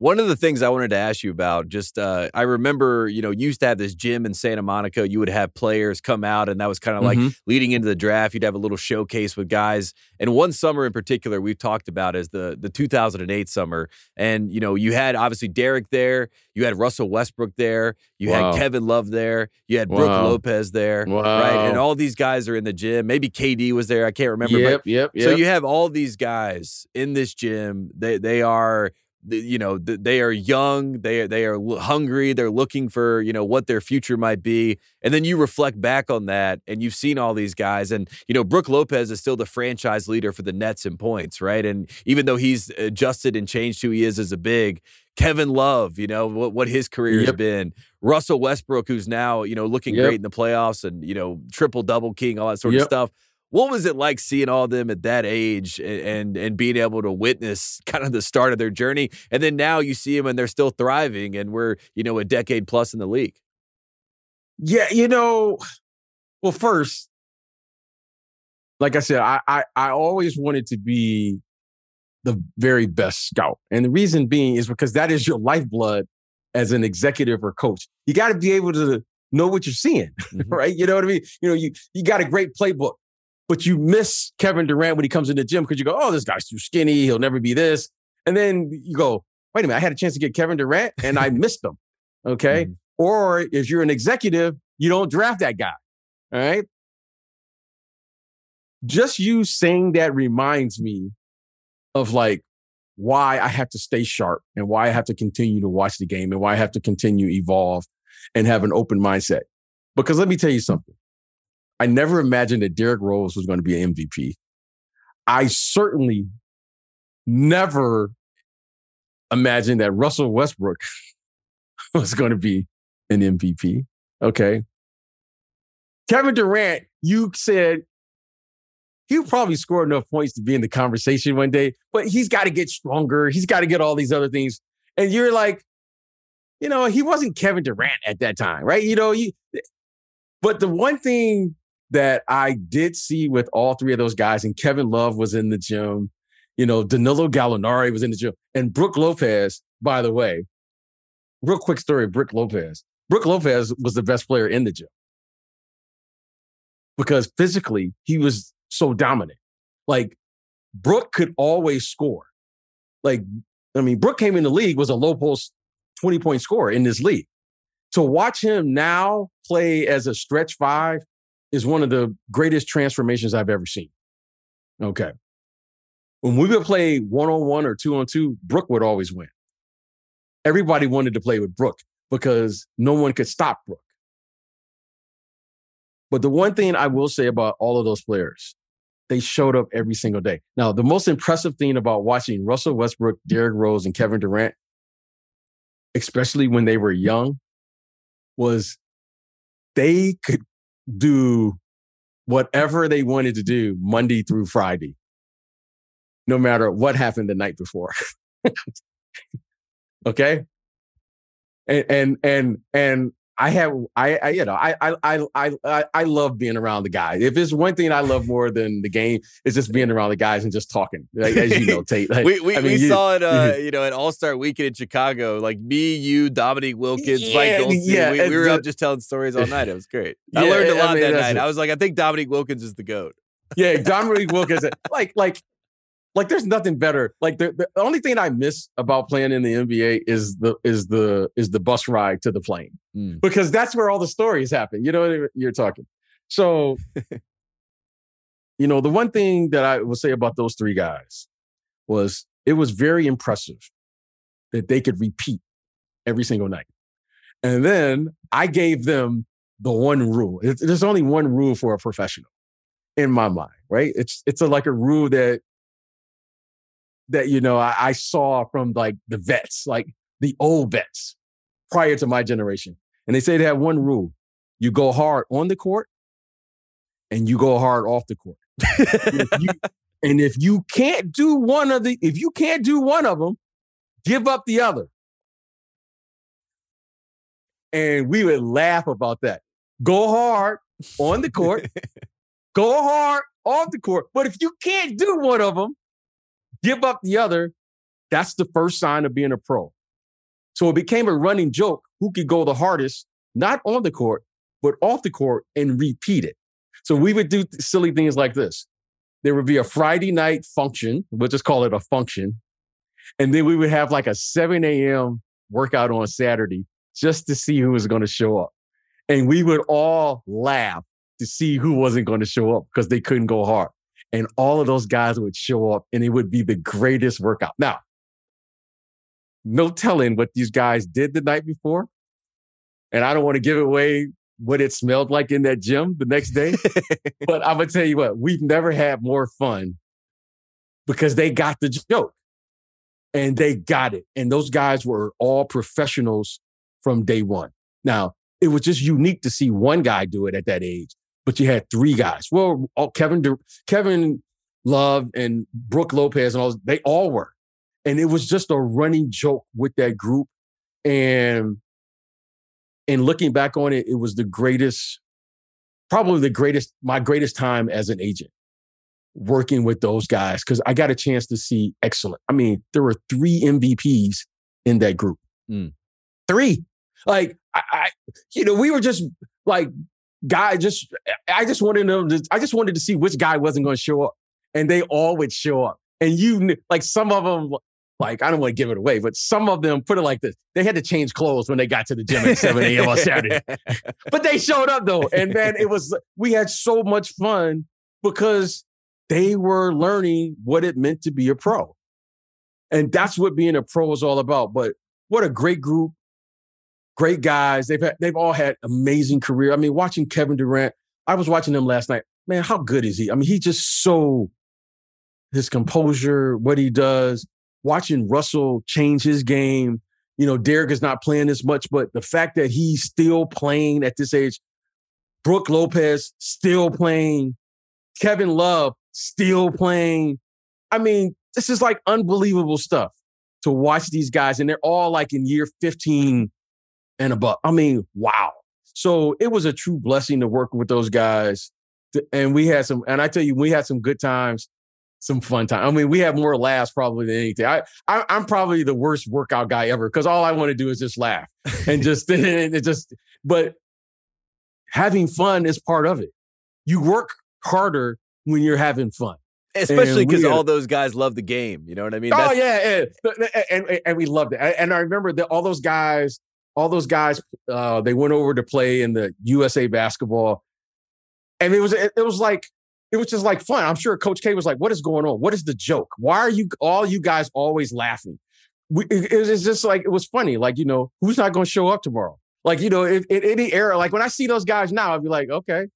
One of the things I wanted to ask you about, just uh, I remember, you know, you used to have this gym in Santa Monica. You would have players come out, and that was kind of mm-hmm. like leading into the draft. You'd have a little showcase with guys. And one summer in particular, we've talked about is the the 2008 summer. And you know, you had obviously Derrick there, you had Russell Westbrook there, you wow. had Kevin Love there, you had wow. Lopez there, wow. right? And all these guys are in the gym. Maybe KD was there. I can't remember. Yep, yep, yep. So you have all these guys in this gym. They they are you know they are young they they are hungry they're looking for you know what their future might be and then you reflect back on that and you've seen all these guys and you know Brook Lopez is still the franchise leader for the Nets in points right and even though he's adjusted and changed who he is as a big Kevin Love, you know, what, what his career yep. has been. Russell Westbrook, who's now, you know, looking yep. great in the playoffs and, you know, triple double king, all that sort yep. of stuff. What was it like seeing all of them at that age and, and, and being able to witness <laughs> kind of the start of their journey? And then now you see them and they're still thriving and we're, you know, a decade plus in the league. Yeah, you know, well, first, like I said, I, I, I always wanted to be the very best scout. And the reason being is because that is your lifeblood as an executive or coach. You got to be able to know what you're seeing, <laughs> mm-hmm. right? You know what I mean? You know, you you got a great playbook, but you miss Kevin Durant when he comes in the gym because you go, "Oh, this guy's too skinny. He'll never be this." And then you go, "Wait a minute, I had a chance to get Kevin Durant and I <laughs> missed him." Okay? Mm-hmm. Or if you're an executive, you don't draft that guy. All right? Just you saying that reminds me of like why I have to stay sharp and why I have to continue to watch the game and why I have to continue evolve and have an open mindset. Because let me tell you something. I never imagined that Derrick Rose was going to be an MVP. I certainly never imagined that Russell Westbrook <laughs> was going to be an MVP. Okay. Kevin Durant, you said he'll probably score enough points to be in the conversation one day, but he's got to get stronger. He's got to get all these other things. And you're like, you know, he wasn't Kevin Durant at that time, right? You know, you, but the one thing that I did see with all three of those guys, and Kevin Love was in the gym, you know, Danilo Gallinari was in the gym, and Brook Lopez, by the way, real quick story of Brook Lopez. Brook Lopez was the best player in the gym because physically he was so dominant. Like Brook could always score. Like, I mean, Brook came in the league, was a low post 20 point scorer in this league. To watch him now play as a stretch five is one of the greatest transformations I've ever seen. Okay. When we would play one on one or two on two, Brook would always win. Everybody wanted to play with Brook because no one could stop Brook. But the one thing I will say about all of those players, they showed up every single day. Now, the most impressive thing about watching Russell Westbrook, Derrick Rose, and Kevin Durant, especially when they were young, was they could do whatever they wanted to do Monday through Friday, no matter what happened the night before. <laughs> okay. And and and and I have I, I you know I I I I I love being around the guys. If it's one thing I love more than the game, it's just being around the guys and just talking. Like, as you know, <laughs> Tate. Like, we we, I mean, we you, saw it, uh, you know, at All Star Weekend in Chicago. Like me, you, Dominique Wilkins, yeah, Mike Goldstein. Yeah, we, we were the, up just telling stories all night. It was great. <laughs> Yeah, I learned a lot I mean, that night. It. I was like, I think Dominique Wilkins is the goat. Yeah, <laughs> Dominique Wilkins. Like like like there's nothing better. Like the, the only thing I miss about playing in the NBA is the is the is the bus ride to the plane mm. because that's where all the stories happen. You know what you're talking. So, <laughs> you know, the one thing that I will say about those three guys was it was very impressive that they could repeat every single night. And then I gave them the one rule. It, there's only one rule for a professional in my mind, right? It's it's a, like a rule that that you know I, I saw from like the vets, like the old vets prior to my generation. And they say they have one rule. You go hard on the court and you go hard off the court. and, if you, <laughs> and if you can't do one of the, if you can't do one of them, give up the other. And we would laugh about that. Go hard on the court, <laughs> go hard off the court. But if you can't do one of them, give up the other, that's the first sign of being a pro. So it became a running joke who could go the hardest, not on the court, but off the court and repeat it. So we would do silly things like this. There would be a Friday night function, we'll just call it a function. And then we would have like a 7 a.m. workout on Saturday just to see who was going to show up. And we would all laugh to see who wasn't going to show up because they couldn't go hard and all of those guys would show up and it would be the greatest workout. Now, no telling what these guys did the night before. And I don't want to give away what it smelled like in that gym the next day. <laughs> but I'm going to tell you what, we've never had more fun because they got the joke. and they got it. And those guys were all professionals from day one. Now, it was just unique to see one guy do it at that age, but you had three guys. Well, all, Kevin, Kevin Love and Brook Lopez and all, they all were. And it was just a running joke with that group. And and looking back on it, it was the greatest, probably the greatest, my greatest time as an agent working with those guys because I got a chance to see excellent. I mean, there were three MVPs in that group. Mm. Three. Like I, I, you know, we were just like guy just I just wanted to I just wanted to see which guy wasn't going to show up. And they all would show up. And you like some of them like I don't want to give it away, but some of them put it like this: they had to change clothes when they got to the gym at 7 a.m. on Saturday. <laughs> but they showed up though, and man, it was we had so much fun because they were learning what it meant to be a pro, and that's what being a pro is all about. But what a great group, great guys. They've had, they've all had amazing career. I mean, watching Kevin Durant, I was watching him last night. Man, how good is he? I mean, he's just so his composure, what he does watching Russell change his game. You know, Derrick is not playing as much, but the fact that he's still playing at this age, Brook Lopez still playing, Kevin Love still playing. I mean, this is like unbelievable stuff to watch these guys, and they're all like in year 15 and above. I mean, wow. So it was a true blessing to work with those guys. And we had some, and I tell you, we had some good times some fun time. I mean, we have more laughs probably than anything. I, I am probably the worst workout guy ever because all I want to do is just laugh <laughs> and just <laughs> and it just. But having fun is part of it. You work harder when you're having fun. Especially because all those guys love the game. You know what I mean? Oh That's, yeah, and, and, and we loved it. And I remember that all those guys, all those guys, uh, they went over to play in the USA basketball, and it was it, was like it was just like fun. I'm sure Coach K was like, "What is going on? What is the joke? Why are you all you guys always laughing?" We, it, it was just like it was funny. Like you know, who's not going to show up tomorrow? Like you know, in, in any era, like when I see those guys now, I'd be like, okay,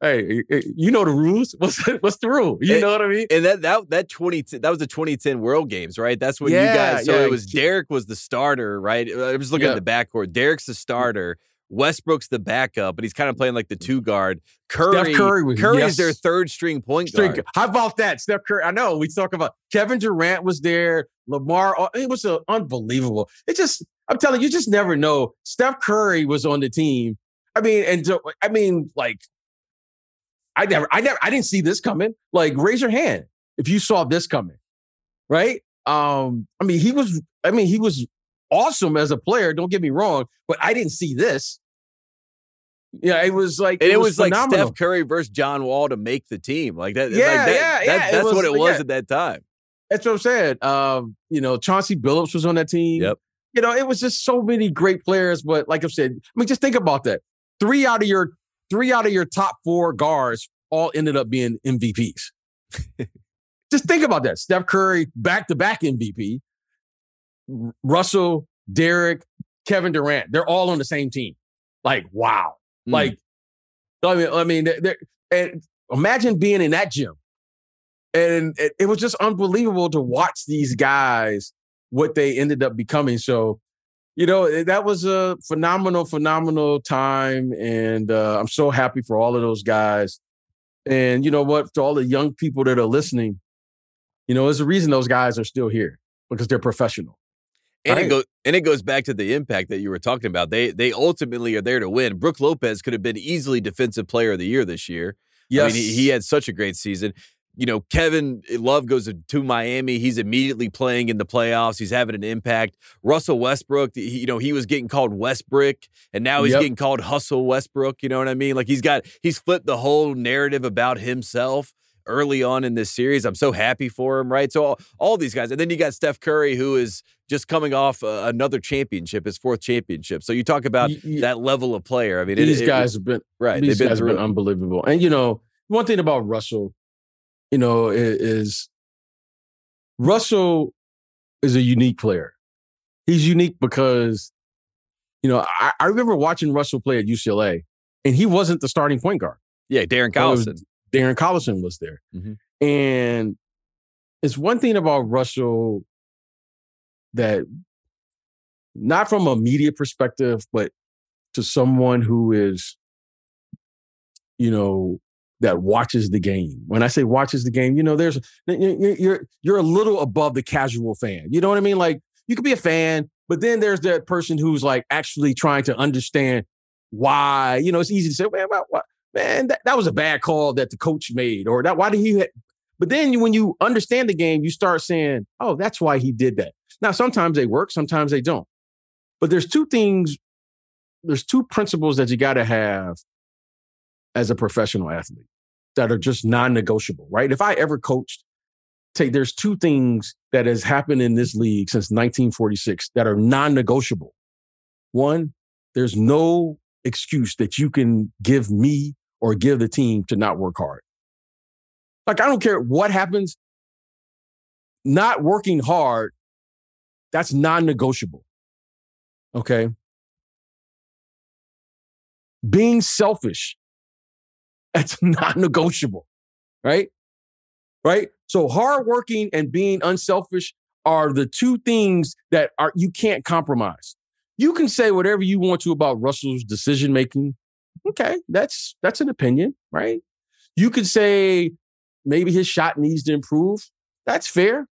hey, you know the rules. <laughs> What's what's the rule? You and, know what I mean? And that that that twenty that was the 2010 World Games, right? That's what yeah, you guys. So yeah. it was Derrick was the starter, right? I was looking yeah. at the backcourt. Derrick's the starter. Westbrook's the backup, but he's kind of playing like the two guard. Curry, Steph Curry Curry's yes. their third string point string. guard. How about that? Steph Curry. I know we talk about Kevin Durant was there. Lamar. Uh, it was uh, unbelievable. It just, I'm telling you, you just never know. Steph Curry was on the team. I mean, and I mean, like, I never, I never, I didn't see this coming. Like, raise your hand if you saw this coming, right? Um, I mean, he was, I mean, he was awesome as a player. Don't get me wrong, but I didn't see this. Yeah, it was like and it, was, was like Steph Curry versus John Wall to make the team. Like that. Yeah, like that, yeah, yeah. That, that's was, what it was yeah. at that time. That's what I'm saying. Um, you know, Chauncey Billups was on that team. Yep. You know, it was just so many great players. But like I said, I mean, just think about that. Three out of your three out of your top four guards all ended up being MVPs. <laughs> just think about that. Steph Curry, back to back MVP. Russell, Derrick, Kevin Durant, they're all on the same team. Like, wow. Mm. Like, I mean, I mean, they're, and imagine being in that gym. And it, it was just unbelievable to watch these guys, what they ended up becoming. So, you know, that was a phenomenal, phenomenal time. And uh, I'm so happy for all of those guys. And you know what? To all the young people that are listening, you know, there's a reason those guys are still here because they're professional. And right. it goes and it goes back to the impact that you were talking about. They they ultimately are there to win. Brook Lopez could have been easily defensive player of the year this year. Yes. I mean, he, he had such a great season. You know, Kevin Love goes to Miami. He's immediately playing in the playoffs. He's having an impact. Russell Westbrook, he, you know, he was getting called Westbrook, and now he's yep. getting called Hustle Westbrook. You know what I mean? Like he's got he's flipped the whole narrative about himself early on in this series. I'm so happy for him, right? So all, all these guys, and then you got Steph Curry, who is just coming off uh, another championship, his fourth championship. So you talk about that level of player. I mean, these it, guys it, have been right. These been guys have been unbelievable. And you know, one thing about Russell, you know, is, is Russell is a unique player. He's unique because, you know, I, I remember watching Russell play at UCLA, and he wasn't the starting point guard. Yeah, Darren Collison. Darren Collison was there. Mm-hmm. And it's one thing about Russell that not from a media perspective, but to someone who is, you know, that watches the game. When I say watches the game, you know, there's you're you're a little above the casual fan. You know what I mean? Like you could be a fan, but then there's that person who's like actually trying to understand why. You know, it's easy to say, man, what, man, that, that was a bad call that the coach made, or that why did he? But then when you understand the game, you start saying, oh, that's why he did that. Now, sometimes they work, sometimes they don't. But there's two things, there's two principles that you got to have as a professional athlete that are just non-negotiable, right? If I ever coached, Tate there's two things that has happened in this league since 1946 that are non-negotiable. One, there's no excuse that you can give me or give the team to not work hard. Like I don't care what happens, not working hard, that's non-negotiable. Okay. Being selfish, that's <laughs> non negotiable, right? Right. So hardworking and being unselfish are the two things that are you can't compromise. You can say whatever you want to about Russell's decision making. Okay, that's that's an opinion, right? You could say maybe his shot needs to improve. That's fair.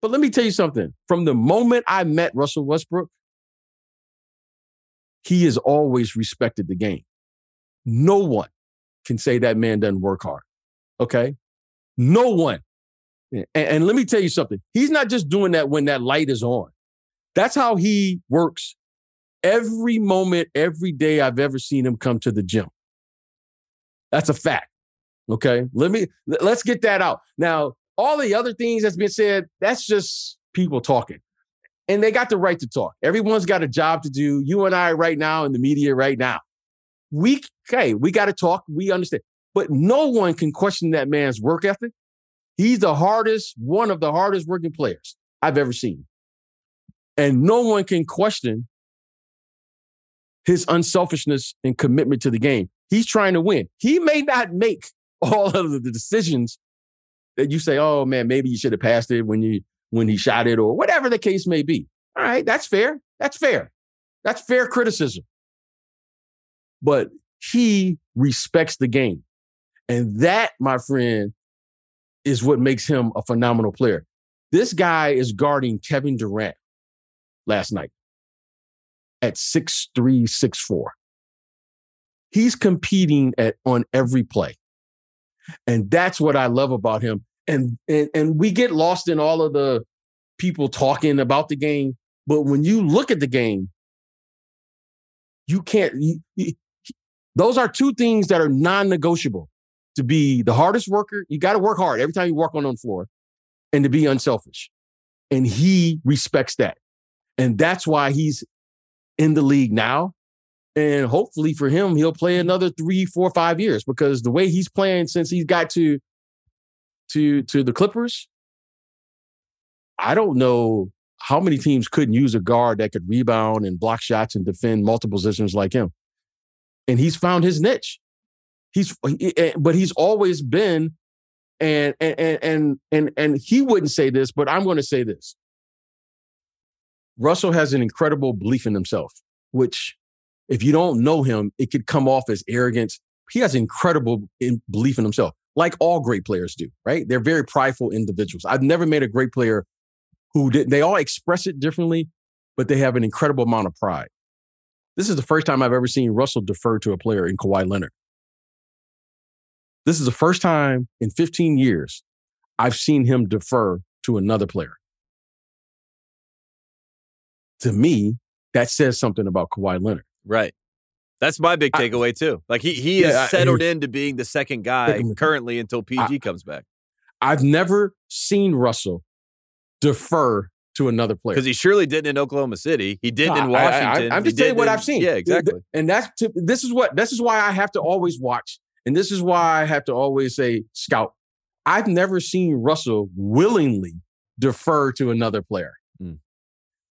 But let me tell you something. From the moment I met Russell Westbrook, he has always respected the game. No one can say that man doesn't work hard. Okay. No one. And, and, let me tell you something. He's not just doing that when that light is on. That's how he works every moment, every day I've ever seen him come to the gym. That's a fact. Okay. Let me, let's get that out. Now, all the other things that's been said, that's just people talking and they got the right to talk. Everyone's got a job to do. You and I right now in the media right now. We okay, we got to talk. We understand. But no one can question that man's work ethic. He's the hardest, one of the hardest working players I've ever seen. And no one can question his unselfishness and commitment to the game. He's trying to win. He may not make <laughs> all of the decisions that you say, oh man, maybe you should have passed it when you when he shot it or whatever the case may be. All right, that's fair. That's fair. That's fair criticism. But he respects the game. And that, my friend, is what makes him a phenomenal player. This guy is guarding Kevin Durant last night at six three, six four. He's competing at on every play. And that's what I love about him and, and and we get lost in all of the people talking about the game. But when you look at the game, you can't. Those are two things that are non-negotiable. To be the hardest worker, you got to work hard every time you walk on the floor, and to be unselfish. And he respects that, and that's why he's in the league now. And hopefully for him, he'll play another three, four, five years because the way he's playing since he's got to to to the Clippers, I don't know how many teams couldn't use a guard that could rebound and block shots and defend multiple positions like him. And he's found his niche. He's eh, but he's always been and and and and and he wouldn't say this, but I'm going to say this. Russell has an incredible belief in himself, which if you don't know him, it could come off as arrogance. He has incredible belief in himself like all great players do, right? They're very prideful individuals. I've never met a great player who did, they all express it differently, but they have an incredible amount of pride. This is the first time I've ever seen Russell defer to a player in Kawhi Leonard. This is the first time in 15 years I've seen him defer to another player. To me, that says something about Kawhi Leonard. Right. That's my big takeaway too. Like he he yeah, is settled I, into being the second guy currently until PG I, comes back. I've never seen Russell defer to another player because he surely didn't in Oklahoma City. He didn't no, in Washington. I, am just telling you what in, I've seen. Yeah, exactly. And that's to, this is what this is why I have to always watch, and this is why I have to always say scout. I've never seen Russell willingly defer to another player. Mm.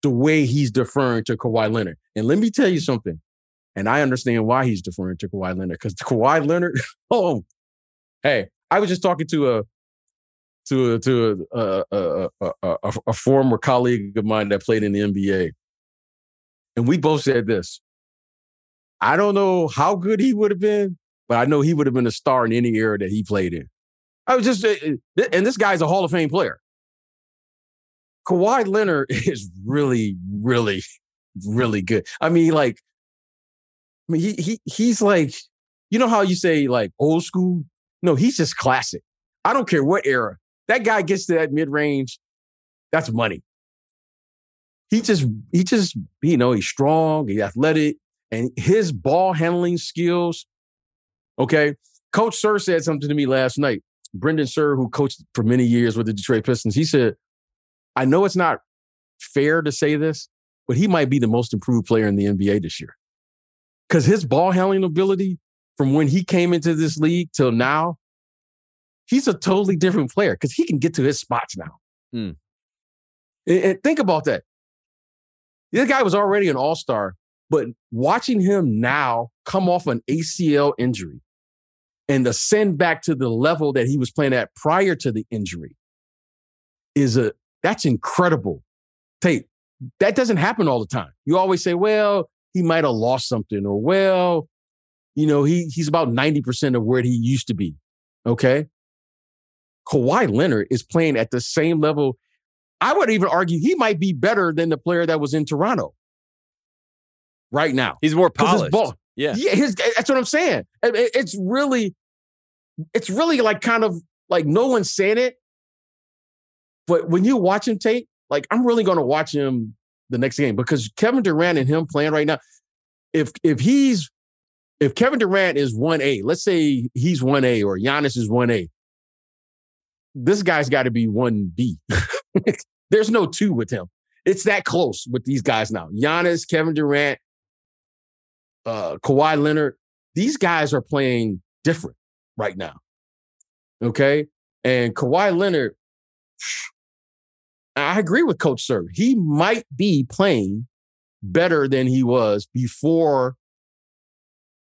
The way he's deferring to Kawhi Leonard. And let me tell you something. And I understand why he's deferring to Kawhi Leonard because Kawhi Leonard, <laughs> oh, hey, I was just talking to a to a, to a, a, a, a, a former colleague of mine that played in the NBA, and we both said this. I don't know how good he would have been, but I know he would have been a star in any era that he played in. I was just, eh, eh, and this guy's a Hall of Fame player. Kawhi Leonard <laughs> is really, really, really good. I mean, like, I mean, he he he's like, you know how you say like old school? No, he's just classic. I don't care what era. That guy gets to that mid range, that's money. He just, he just, you know, he's strong, he's athletic, and his ball handling skills. Okay. Coach Suhr said something to me last night. Brendan Suhr, who coached for many years with the Detroit Pistons, he said, I know it's not fair to say this, but he might be the most improved player in the NBA this year. Because his ball handling ability from when he came into this league till now, he's a totally different player because he can get to his spots now. Mm. And, and think about that. This guy was already an all star, but watching him now come off an ACL injury and ascend back to the level that he was playing at prior to the injury is a that's incredible. Tate. That doesn't happen all the time. You always say, well, he might have lost something, or well, you know, he he's about 90% of where he used to be. Okay. Kawhi Leonard is playing at the same level. I would even argue he might be better than the player that was in Toronto right now. He's more polished. Ball, yeah, yeah. His, that's what I'm saying. It's really, it's really like kind of like no one's saying it, but when you watch him Tate, like I'm really going to watch him the next game because Kevin Durant and him playing right now. If if he's if Kevin Durant is one A, let's say he's one A or Giannis is one A, this guy's got to be 1B. <laughs> There's no two with him. It's that close with these guys now. Giannis, Kevin Durant, uh, Kawhi Leonard. These guys are playing different right now. Okay. And Kawhi Leonard, I agree with Coach Suhr. He might be playing better than he was before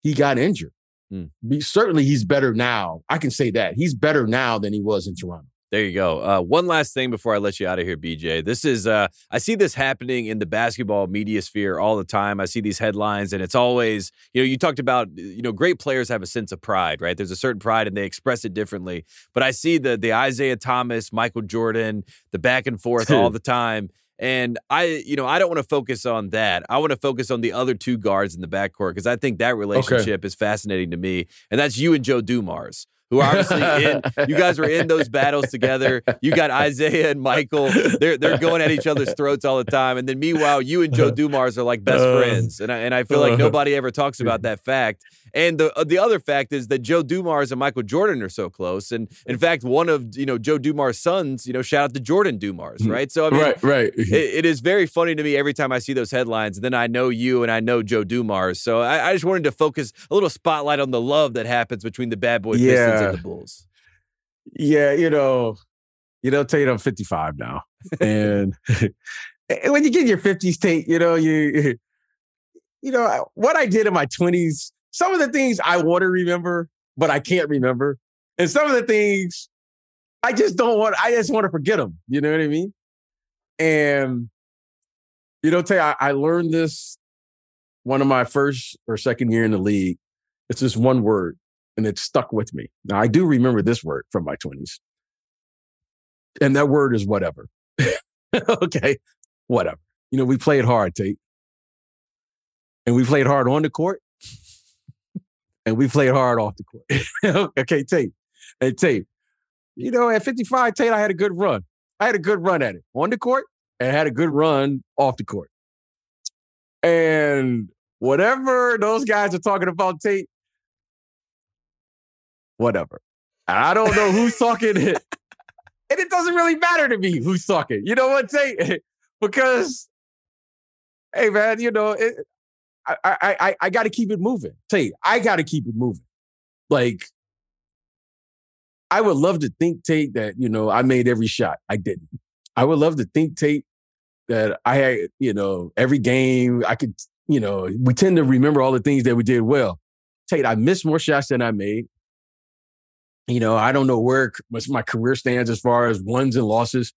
he got injured. Mm. Certainly, he's better now. I can say that he's better now than he was in Toronto. There you go. Uh, one last thing before I let you out of here, BJ. This is uh, I see this happening in the basketball media sphere all the time. I see these headlines, and it's always you know you talked about you know great players have a sense of pride, right? There's a certain pride, and they express it differently. But I see the the Isaiah Thomas, Michael Jordan, the back and forth all <laughs> the time. And I, you know, I don't want to focus on that. I want to focus on the other two guards in the backcourt because I think that relationship okay. is fascinating to me. And that's you and Joe Dumars who are obviously in. <laughs> You guys were in those battles together. You got Isaiah and Michael. They're they're going at each other's throats all the time. And then meanwhile, you and Joe <laughs> Dumars are like best uh, friends. And I, and I feel like nobody ever talks about that fact. And the uh, the other fact is that Joe Dumars and Michael Jordan are so close. And in fact, one of you know Joe Dumars' sons, you know, shout out to Jordan Dumars, mm-hmm. right? So I mean, right, right. <laughs> it, it is very funny to me every time I see those headlines. And then I know you and I know Joe Dumars. So I, I just wanted to focus a little spotlight on the love that happens between the bad boy yeah. Pistons the Bulls. Yeah, you know, you know, Tate, I'm 55 now, and <laughs> when you get your 50s, Tate, you know, you <laughs> you know what I did in my 20s some of the things I want to remember, but I can't remember. And some of the things I just don't want, I just want to forget them. You know what I mean? And, you know, Tay, I, I learned this one of my first or second year in the league. It's just one word and it stuck with me. Now, I do remember this word from my 20s. And that word is whatever. <laughs> okay, whatever. You know, we played hard, Tate. And we played hard on the court <laughs> and we played hard off the court. <laughs> okay, Tate. Hey, Tate. You know, at 55, Tate, I had a good run. I had a good run at it on the court and had a good run off the court. And whatever those guys are talking about, Tate, whatever. I don't know who's talking it. <laughs> And it doesn't really matter to me who's talking. You know what, Tate? <laughs> because, hey, man, you know, it, I I I, I got to keep it moving. Tell you, I got to keep it moving. Like, I would love to think, Tate, that you know I made every shot. I didn't. I would love to think, Tate, that I had you know every game I could. You know, we tend to remember all the things that we did well. Tate, I missed more shots than I made. You know, I don't know where my career stands as far as wins and losses,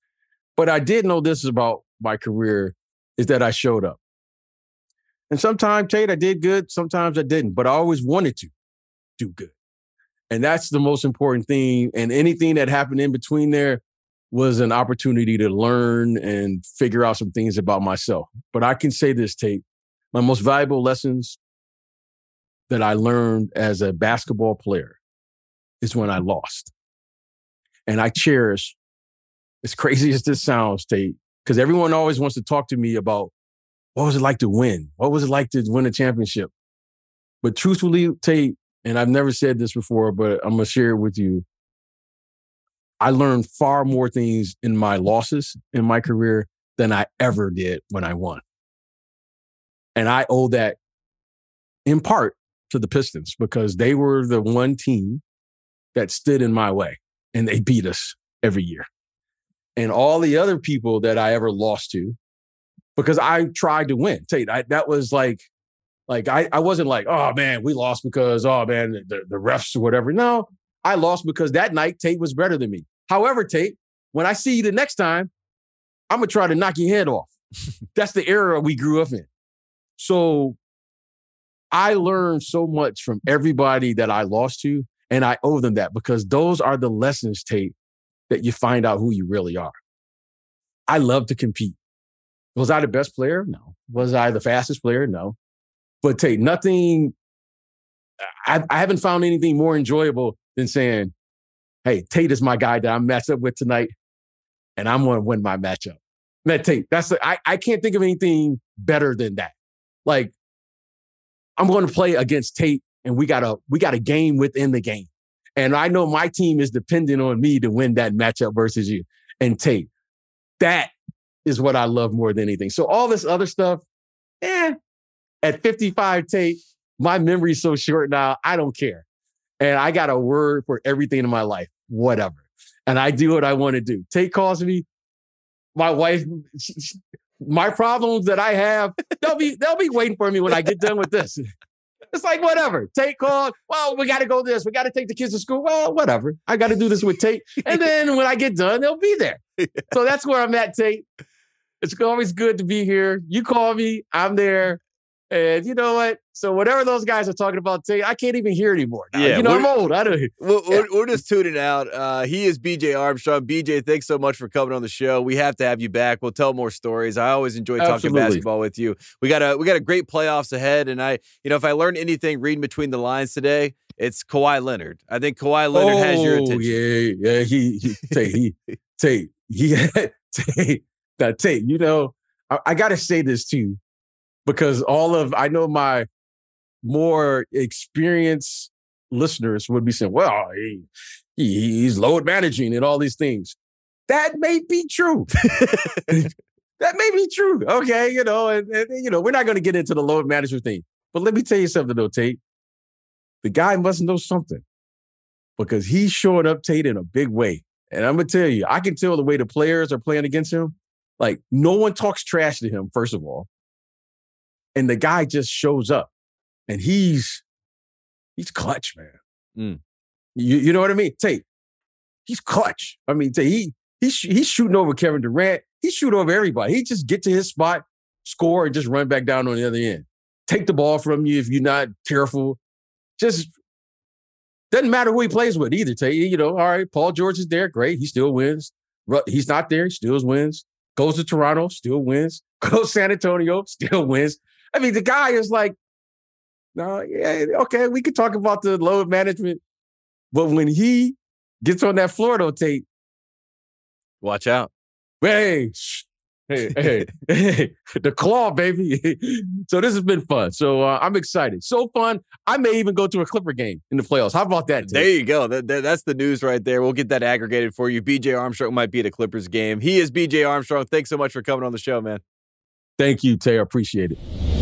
but I did know this about my career is that I showed up. And sometimes, Tate, I did good. Sometimes I didn't, but I always wanted to do good. And that's the most important thing. And anything that happened in between there was an opportunity to learn and figure out some things about myself. But I can say this, Tate, my most valuable lessons that I learned as a basketball player is when I lost. And I cherish, as crazy as this sounds, Tate, because everyone always wants to talk to me about what was it like to win? What was it like to win a championship? But truthfully, Tate, and I've never said this before, but I'm gonna share it with you. I learned far more things in my losses in my career than I ever did when I won. And I owe that in part to the Pistons because they were the one team that stood in my way and they beat us every year. And all the other people that I ever lost to, because I tried to win. Tate, I, that was like like I, I wasn't like, oh man, we lost because oh man, the, the refs or whatever. No, I lost because that night Tate was better than me. However, Tate, when I see you the next time, I'm gonna try to knock your head off. <laughs> That's the era we grew up in. So I learned so much from everybody that I lost to, and I owe them that because those are the lessons, Tate, that you find out who you really are. I love to compete. Was I the best player? No. Was I the fastest player? No. But Tate, nothing. I, I haven't found anything more enjoyable than saying, "Hey, Tate is my guy that I'm matched up with tonight, and I'm going to win my matchup." Man, Tate, that's the, I I can't think of anything better than that. Like, I'm going to play against Tate, and we got a we got a game within the game, and I know my team is dependent on me to win that matchup versus you and Tate. That is what I love more than anything. So all this other stuff, eh, at 55 Tate, my memory's so short now, I don't care. And I got a word for everything in my life, whatever. And I do what I want to do. Tate calls me, my wife, she, she, my problems that I have, they'll be they'll be waiting for me when I get done with this. <laughs> It's like whatever. Tate called. Well, we got to go this. We got to take the kids to school. Well, whatever. I got to do this with Tate, and then when I get done, they'll be there. <laughs> So that's where I'm at, Tate. It's always good to be here. You call me, I'm there. And you know what? So whatever those guys are talking about today, I can't even hear anymore. Now. Yeah, you know I'm old. I don't. <laughs> We're, yeah. we're, just <laughs> tuning out. Uh, he is BJ Armstrong. BJ, thanks so much for coming on the show. We have to have you back. We'll tell more stories. I always enjoy talking Absolutely. basketball with you. We got a we got a great playoffs ahead, and I, you know, if I learned anything reading between the lines today, it's Kawhi Leonard. I think Kawhi Leonard oh, has your oh, attention. Yeah, yeah. He, he Tate, he, Tate, he, Tate, that Tate. You know, I, I got to say this too because all of I know my more experienced listeners would be saying, "Well, he, he he's load managing and all these things." That may be true. <laughs> that may be true. Okay, you know, and, and you know, we're not going to get into the load management thing, but let me tell you something, though, Tate. The guy must know something because he's showing up Tate in a big way. And I'm gonna tell you, I can tell the way the players are playing against him. Like no one talks trash to him, first of all and the guy just shows up and he's he's clutch, man. Mm. You, you know what I mean? Tate, he's clutch. I mean, Tate, he he's he's shooting over Kevin Durant. He's shooting over everybody. He just get to his spot, score, and just run back down on the other end. Take the ball from you if you're not careful. Just doesn't matter who he plays with either. Tate, you know, all right, Paul George is there, great. He still wins. He's not there, he still wins. Goes to Toronto, still wins. <laughs> Goes to San Antonio, still wins. I mean, the guy is like, no, yeah, okay, we could talk about the load management, but when he gets on that floor, though, Tate, watch out. Hey, hey, hey, <laughs> hey, the claw, baby. <laughs> so this has been fun. So uh, I'm excited. So fun. I may even go to a Clipper game in the playoffs. How about that? Tate? There you go. That, that, that's the news right there. We'll get that aggregated for you. BJ Armstrong might be at a Clippers game. He is BJ Armstrong. Thanks so much for coming on the show, man. Thank you, Tay. I appreciate it.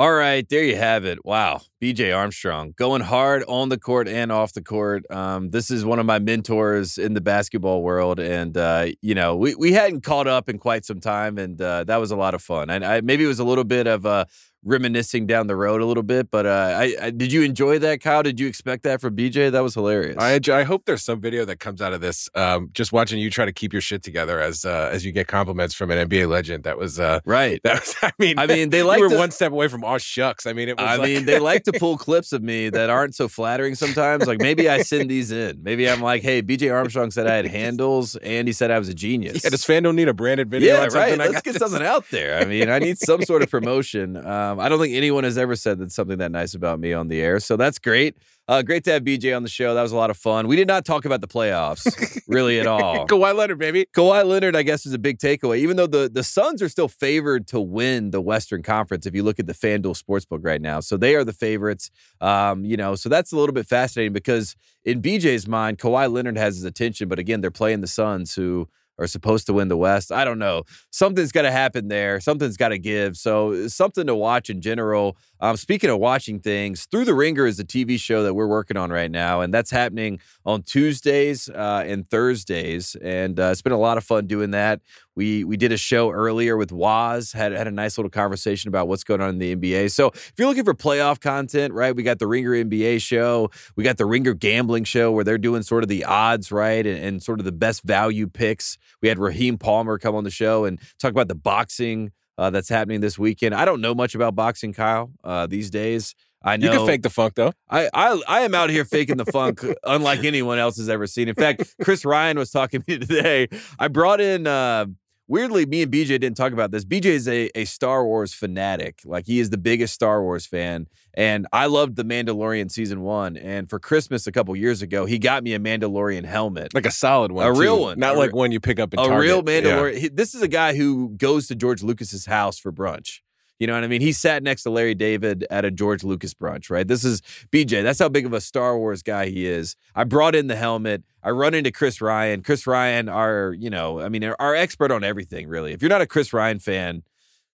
All right, there you have it. Wow, BJ Armstrong going hard on the court and off the court. Um, this is one of my mentors in the basketball world, and uh, you know we we hadn't caught up in quite some time, and uh, that was a lot of fun. And I, maybe it was a little bit of a reminiscing down the road a little bit. But uh, I, I, did you enjoy that, Kyle? Did you expect that from BJ? That was hilarious. I, I hope there's some video that comes out of this. Um, just watching you try to keep your shit together as uh, as you get compliments from an NBA legend. That was uh, right. That was. <laughs> I mean, I mean, they like were to, one step away from all shucks. I mean, it. I like, mean, they like to <laughs> pull clips of me that aren't so flattering sometimes. Like maybe I send these in. Maybe I'm like, hey, BJ Armstrong said I had handles, and he said I was a <laughs> genius. Yeah, does FanDuel need a branded video? Yeah, right. Let's get this. something out there. I mean, I need some sort of promotion. Um, I don't think anyone has ever said that something that nice about me on the air, so that's great. Uh, great to have BJ on the show. That was a lot of fun. We did not talk about the playoffs really at <laughs> all. Kawhi Leonard, baby. Kawhi Leonard, I guess, is a big takeaway. Even though the the Suns are still favored to win the Western Conference, if you look at the FanDuel Sportsbook right now, so they are the favorites. Um, you know, so that's a little bit fascinating because in BJ's mind, Kawhi Leonard has his attention, but again, they're playing the Suns, who are supposed to win the West. I don't know. Something's got to happen there. Something's got to give. So something to watch in general. Um, speaking of watching things, Through the Ringer is a TV show that we're working on right now, and that's happening on Tuesdays uh, and Thursdays. And uh, it's been a lot of fun doing that. We we did a show earlier with Waz, had had a nice little conversation about what's going on in the NBA. So if you're looking for playoff content, right, we got the Ringer NBA show, we got the Ringer Gambling show where they're doing sort of the odds, right, and, and sort of the best value picks. We had Raheem Palmer come on the show and talk about the boxing uh, that's happening this weekend. I don't know much about boxing, Kyle, uh, these days. I know You can fake the funk though. I, I I am out here faking the funk <laughs> unlike anyone else has ever seen. In fact, Chris Ryan was talking to me today. I brought in uh weirdly, me and BJ didn't talk about this. BJ is a, a Star Wars fanatic. Like he is the biggest Star Wars fan. And I loved The Mandalorian season one. And for Christmas a couple years ago, he got me a Mandalorian helmet. Like a solid one, A too. real one. not A like one you pick up in a Target. real Yeah. Mandalorian. he- This is a guy who goes to George Lucas's house for brunch. You know what I mean? He sat next to Larry David at a George Lucas brunch, right? This is BJ. That's how big of a Star Wars guy he is. I brought in the helmet. I run into Chris Ryan. Chris Ryan, our, you know, I mean, our, expert on everything, really. If you're not a Chris Ryan fan,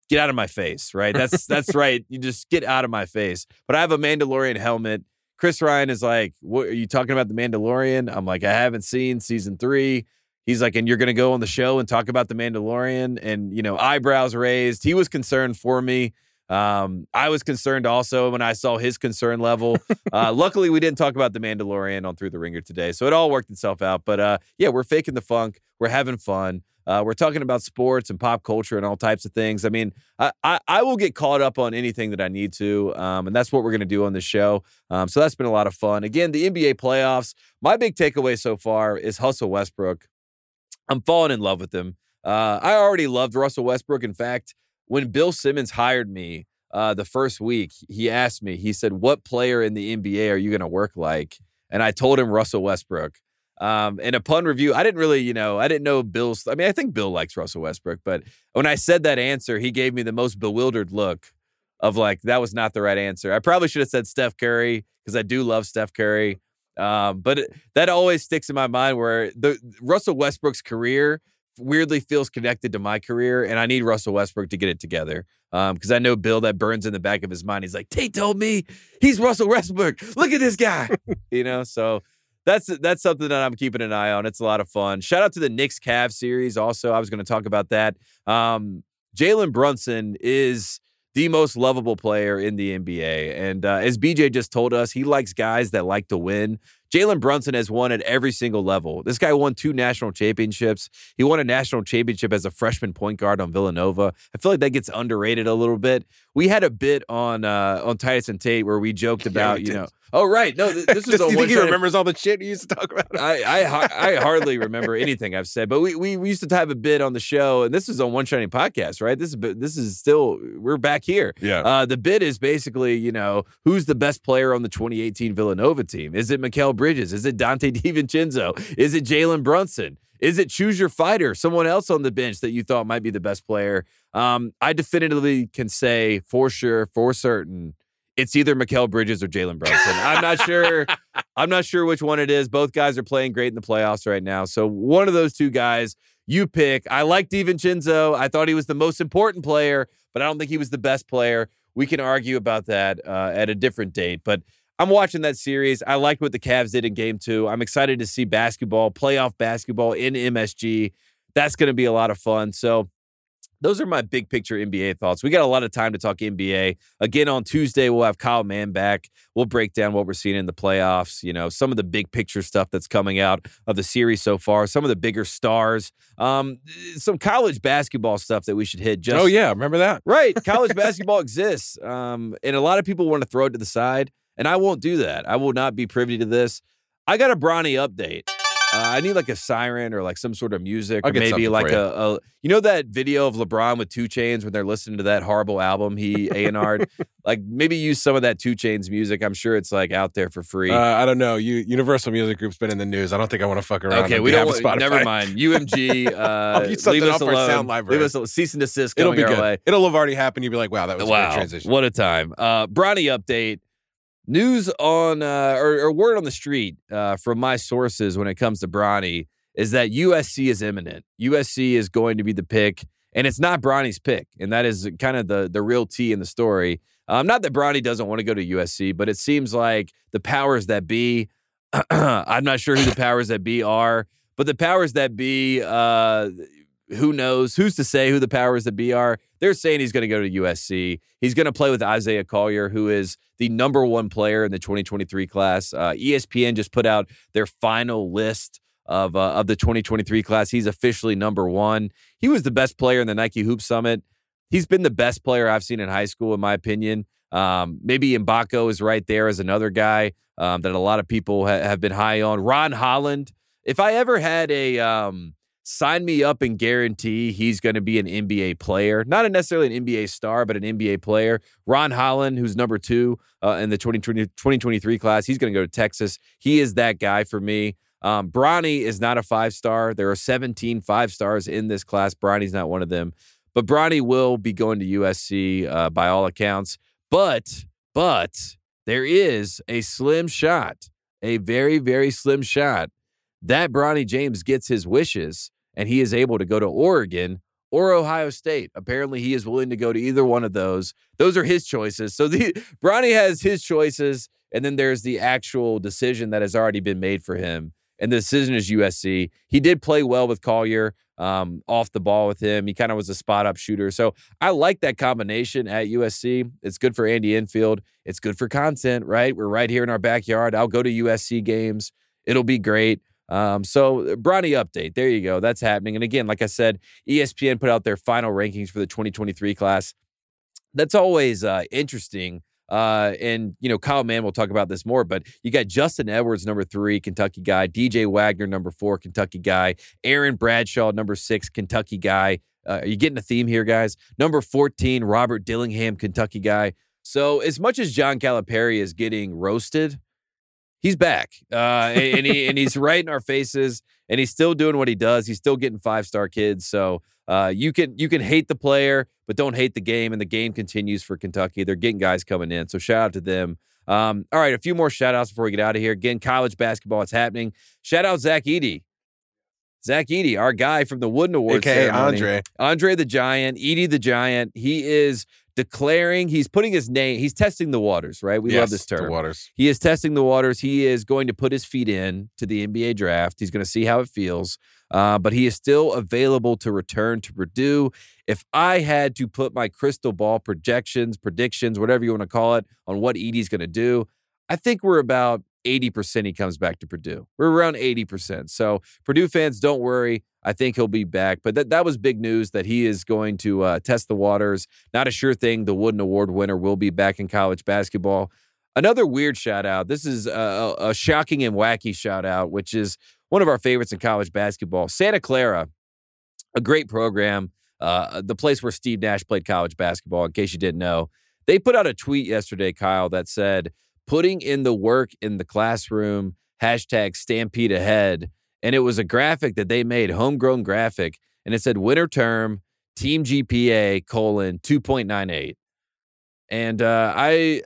get out of my face, right? That's <laughs> that's right. You just get out of my face. But I have a Mandalorian helmet. Chris Ryan is like, "What are you talking about the Mandalorian?" I'm like, "I haven't seen season 3." He's like, "And you're going to go on the show and talk about the Mandalorian?" And, you know, eyebrows raised. He was concerned for me. Um, I was concerned also when I saw his concern level. <laughs> Uh, luckily, we didn't talk about the Mandalorian on Through the Ringer today, so it all worked itself out. But uh, yeah, we're faking the funk. We're having fun. Uh, we're talking about sports and pop culture and all types of things. I mean, I, I, I will get caught up on anything that I need to, um, and that's what we're going to do on this show. Um, so that's been a lot of fun. Again, the NBA playoffs. My big takeaway so far is Hustle Westbrook. I'm falling in love with him. Uh, I already loved Russell Westbrook. In fact, when Bill Simmons hired me uh, the first week, he asked me, he said, What player in the NBA are you going to work like? And I told him Russell Westbrook. Um, and upon review, I didn't really, you know, I didn't know Bill's. I mean, I think Bill likes Russell Westbrook, but when I said that answer, he gave me the most bewildered look of like, that was not the right answer. I probably should have said Steph Curry because I do love Steph Curry. Um, but it, that always sticks in my mind where the Russell Westbrook's career weirdly feels connected to my career, and I need Russell Westbrook to get it together. Because I know Bill, that burns in the back of his mind. He's like, Tate told me he's Russell Westbrook. Look at this guy. <laughs> you know, so that's that's something that I'm keeping an eye on. It's a lot of fun. Shout out to the Knicks Cavs series. Also, I was going to talk about that. Um, Jalen Brunson is the most lovable player in the NBA. And uh, as BJ just told us, he likes guys that like to win. Jalen Brunson has won at every single level. This guy won two national championships. He won a national championship as a freshman point guard on Villanova. I feel like that gets underrated a little bit. We had a bit on uh, on Titus and Tate where we joked about, we you know, oh right, no, th- this <laughs> is Does on you one think he remembers all the shit he used to talk about? I, I I hardly remember anything I've said, but we, we we used to have a bit on the show, and this is on One Shining Podcast, right? This is this is still we're back here. Yeah. Uh, the bit is basically, you know, who's the best player on the 2018 Villanova team? Is it Mikal Bridges? Is it Donte <laughs> DiVincenzo? Is it Jalen Brunson? Is it choose your fighter? Someone else on the bench that you thought might be the best player? Um, I definitively can say for sure, for certain, it's either Mikal Bridges or Jalen Brunson. I'm not sure. I'm not sure which one it is. Both guys are playing great in the playoffs right now. So one of those two guys you pick. I like DiVincenzo. I thought he was the most important player, but I don't think he was the best player. We can argue about that uh, at a different date. But I'm watching that series. I liked what the Cavs did in game two. I'm excited to see basketball, playoff basketball in MSG. That's going to be a lot of fun. So those are my big picture NBA thoughts. We got a lot of time to talk NBA. Again, on Tuesday, we'll have Kyle Mann back. We'll break down what we're seeing in the playoffs, you know, some of the big picture stuff that's coming out of the series so far, some of the bigger stars, um, some college basketball stuff that we should hit. Just oh yeah, remember that? Right. College <laughs> basketball exists. Um, and a lot of people want to throw it to the side, and I won't do that. I will not be privy to this. I got a Bronny update. Uh, I need like a siren or like some sort of music, I'll or maybe like a, a you know that video of LeBron with 2 Chainz when they're listening to that horrible album he A and R'd. <laughs> like maybe use some of that 2 Chainz music. I'm sure it's like out there for free. Uh, I don't know. You Universal Music Group's been in the news. I don't think I want to fuck around. okay, we don't. Want, never mind. UMG. <laughs> Uh, I'll leave us alone. sound library. Leave us alone. cease and desist It'll be good. way. It'll have already happened. You'd be like, wow, that was a wow, great transition. what a time. Uh, Bronny update. News on uh, or, or word on the street uh, from my sources when it comes to Bronny is that USC is imminent. USC is going to be the pick, and it's not Bronny's pick, and that is kind of the the real T in the story. Um, not that Bronny doesn't want to go to USC, but it seems like the powers that be. <clears throat> I'm not sure who the powers that be are, but the powers that be, uh, who knows? Who's to say who the powers that be are? They're saying he's going to go to USC. He's going to play with Isaiah Collier, who is the number one player in the 2023 class. Uh, ESPN just put out their final list of uh, of the 2023 class. He's officially number one. He was the best player in the Nike Hoop Summit. He's been the best player I've seen in high school, in my opinion. Um, maybe Mgbako is right there as another guy um, that a lot of people ha- have been high on. Ron Holland. If I ever had a um, sign me up and guarantee he's going to be an NBA player, not necessarily an NBA star, but an NBA player. Ron Holland, who's number two uh, in the 2020, 2023 class, he's going to go to Texas. He is that guy for me. Um, Bronny is not a five star. There are 17 five stars in this class. Bronny's not one of them. But Bronny will be going to USC uh, by all accounts. But, but there is a slim shot, a very, very slim shot that Bronny James gets his wishes and he is able to go to Oregon or Ohio State. Apparently, he is willing to go to either one of those. Those are his choices. So the <laughs> Bronny has his choices, and then there's the actual decision that has already been made for him. And the decision is USC. He did play well with Collier um, off the ball with him. He kind of was a spot up shooter. So I like that combination at USC. It's good for Andy Enfield. It's good for content, right? We're right here in our backyard. I'll go to USC games. It'll be great. Um, so Bronny update. There you go. That's happening. And again, like I said, ESPN put out their final rankings for the 2023 class. That's always uh, interesting. Uh, and you know, Kyle Mann will talk about this more, but you got Justin Edwards, number three, Kentucky guy, DJ Wagner, number four, Kentucky guy, Aaron Bradshaw, number six, Kentucky guy. Uh, are you getting a theme here, guys? Number 14, Robert Dillingham, Kentucky guy. So as much as John Calipari is getting roasted, he's back. Uh, and, and he and he's right in our faces, and he's still doing what he does. He's still getting five star kids. So uh, you can you can hate the player, but don't hate the game. And the game continues for Kentucky. They're getting guys coming in. So shout out to them. Um, all right, a few more shout outs before we get out of here. Again, college basketball, it's happening. Shout out Zach Edey. Zach Edey, our guy from the Wooden Awards. AKA ceremony. Andre. Andre the Giant, Edey the Giant. He is declaring, he's putting his name, he's testing the waters, right? We love Yes, this the term. waters. He is testing the waters. He is going to put his feet in to the NBA draft. He's going to see how it feels. Uh, but he is still available to return to Purdue. If I had to put my crystal ball projections, predictions, whatever you want to call it, on what Edey's going to do, I think we're about 80% he comes back to Purdue. We're around 80%. So, Purdue fans, don't worry. I think he'll be back. But that, that was big news that he is going to uh, test the waters. Not a sure thing. The Wooden Award winner will be back in college basketball. Another weird shout out. This is a, a, shocking and wacky shout out, which is one of our favorites in college basketball. Santa Clara, a great program, uh, the place where Steve Nash played college basketball, in case you didn't know. They put out a tweet yesterday, Kyle, that said, putting in the work in the classroom, hashtag stampede ahead. And it was a graphic that they made, homegrown graphic, and it said winter term, team GPA colon 2.98. And uh, I,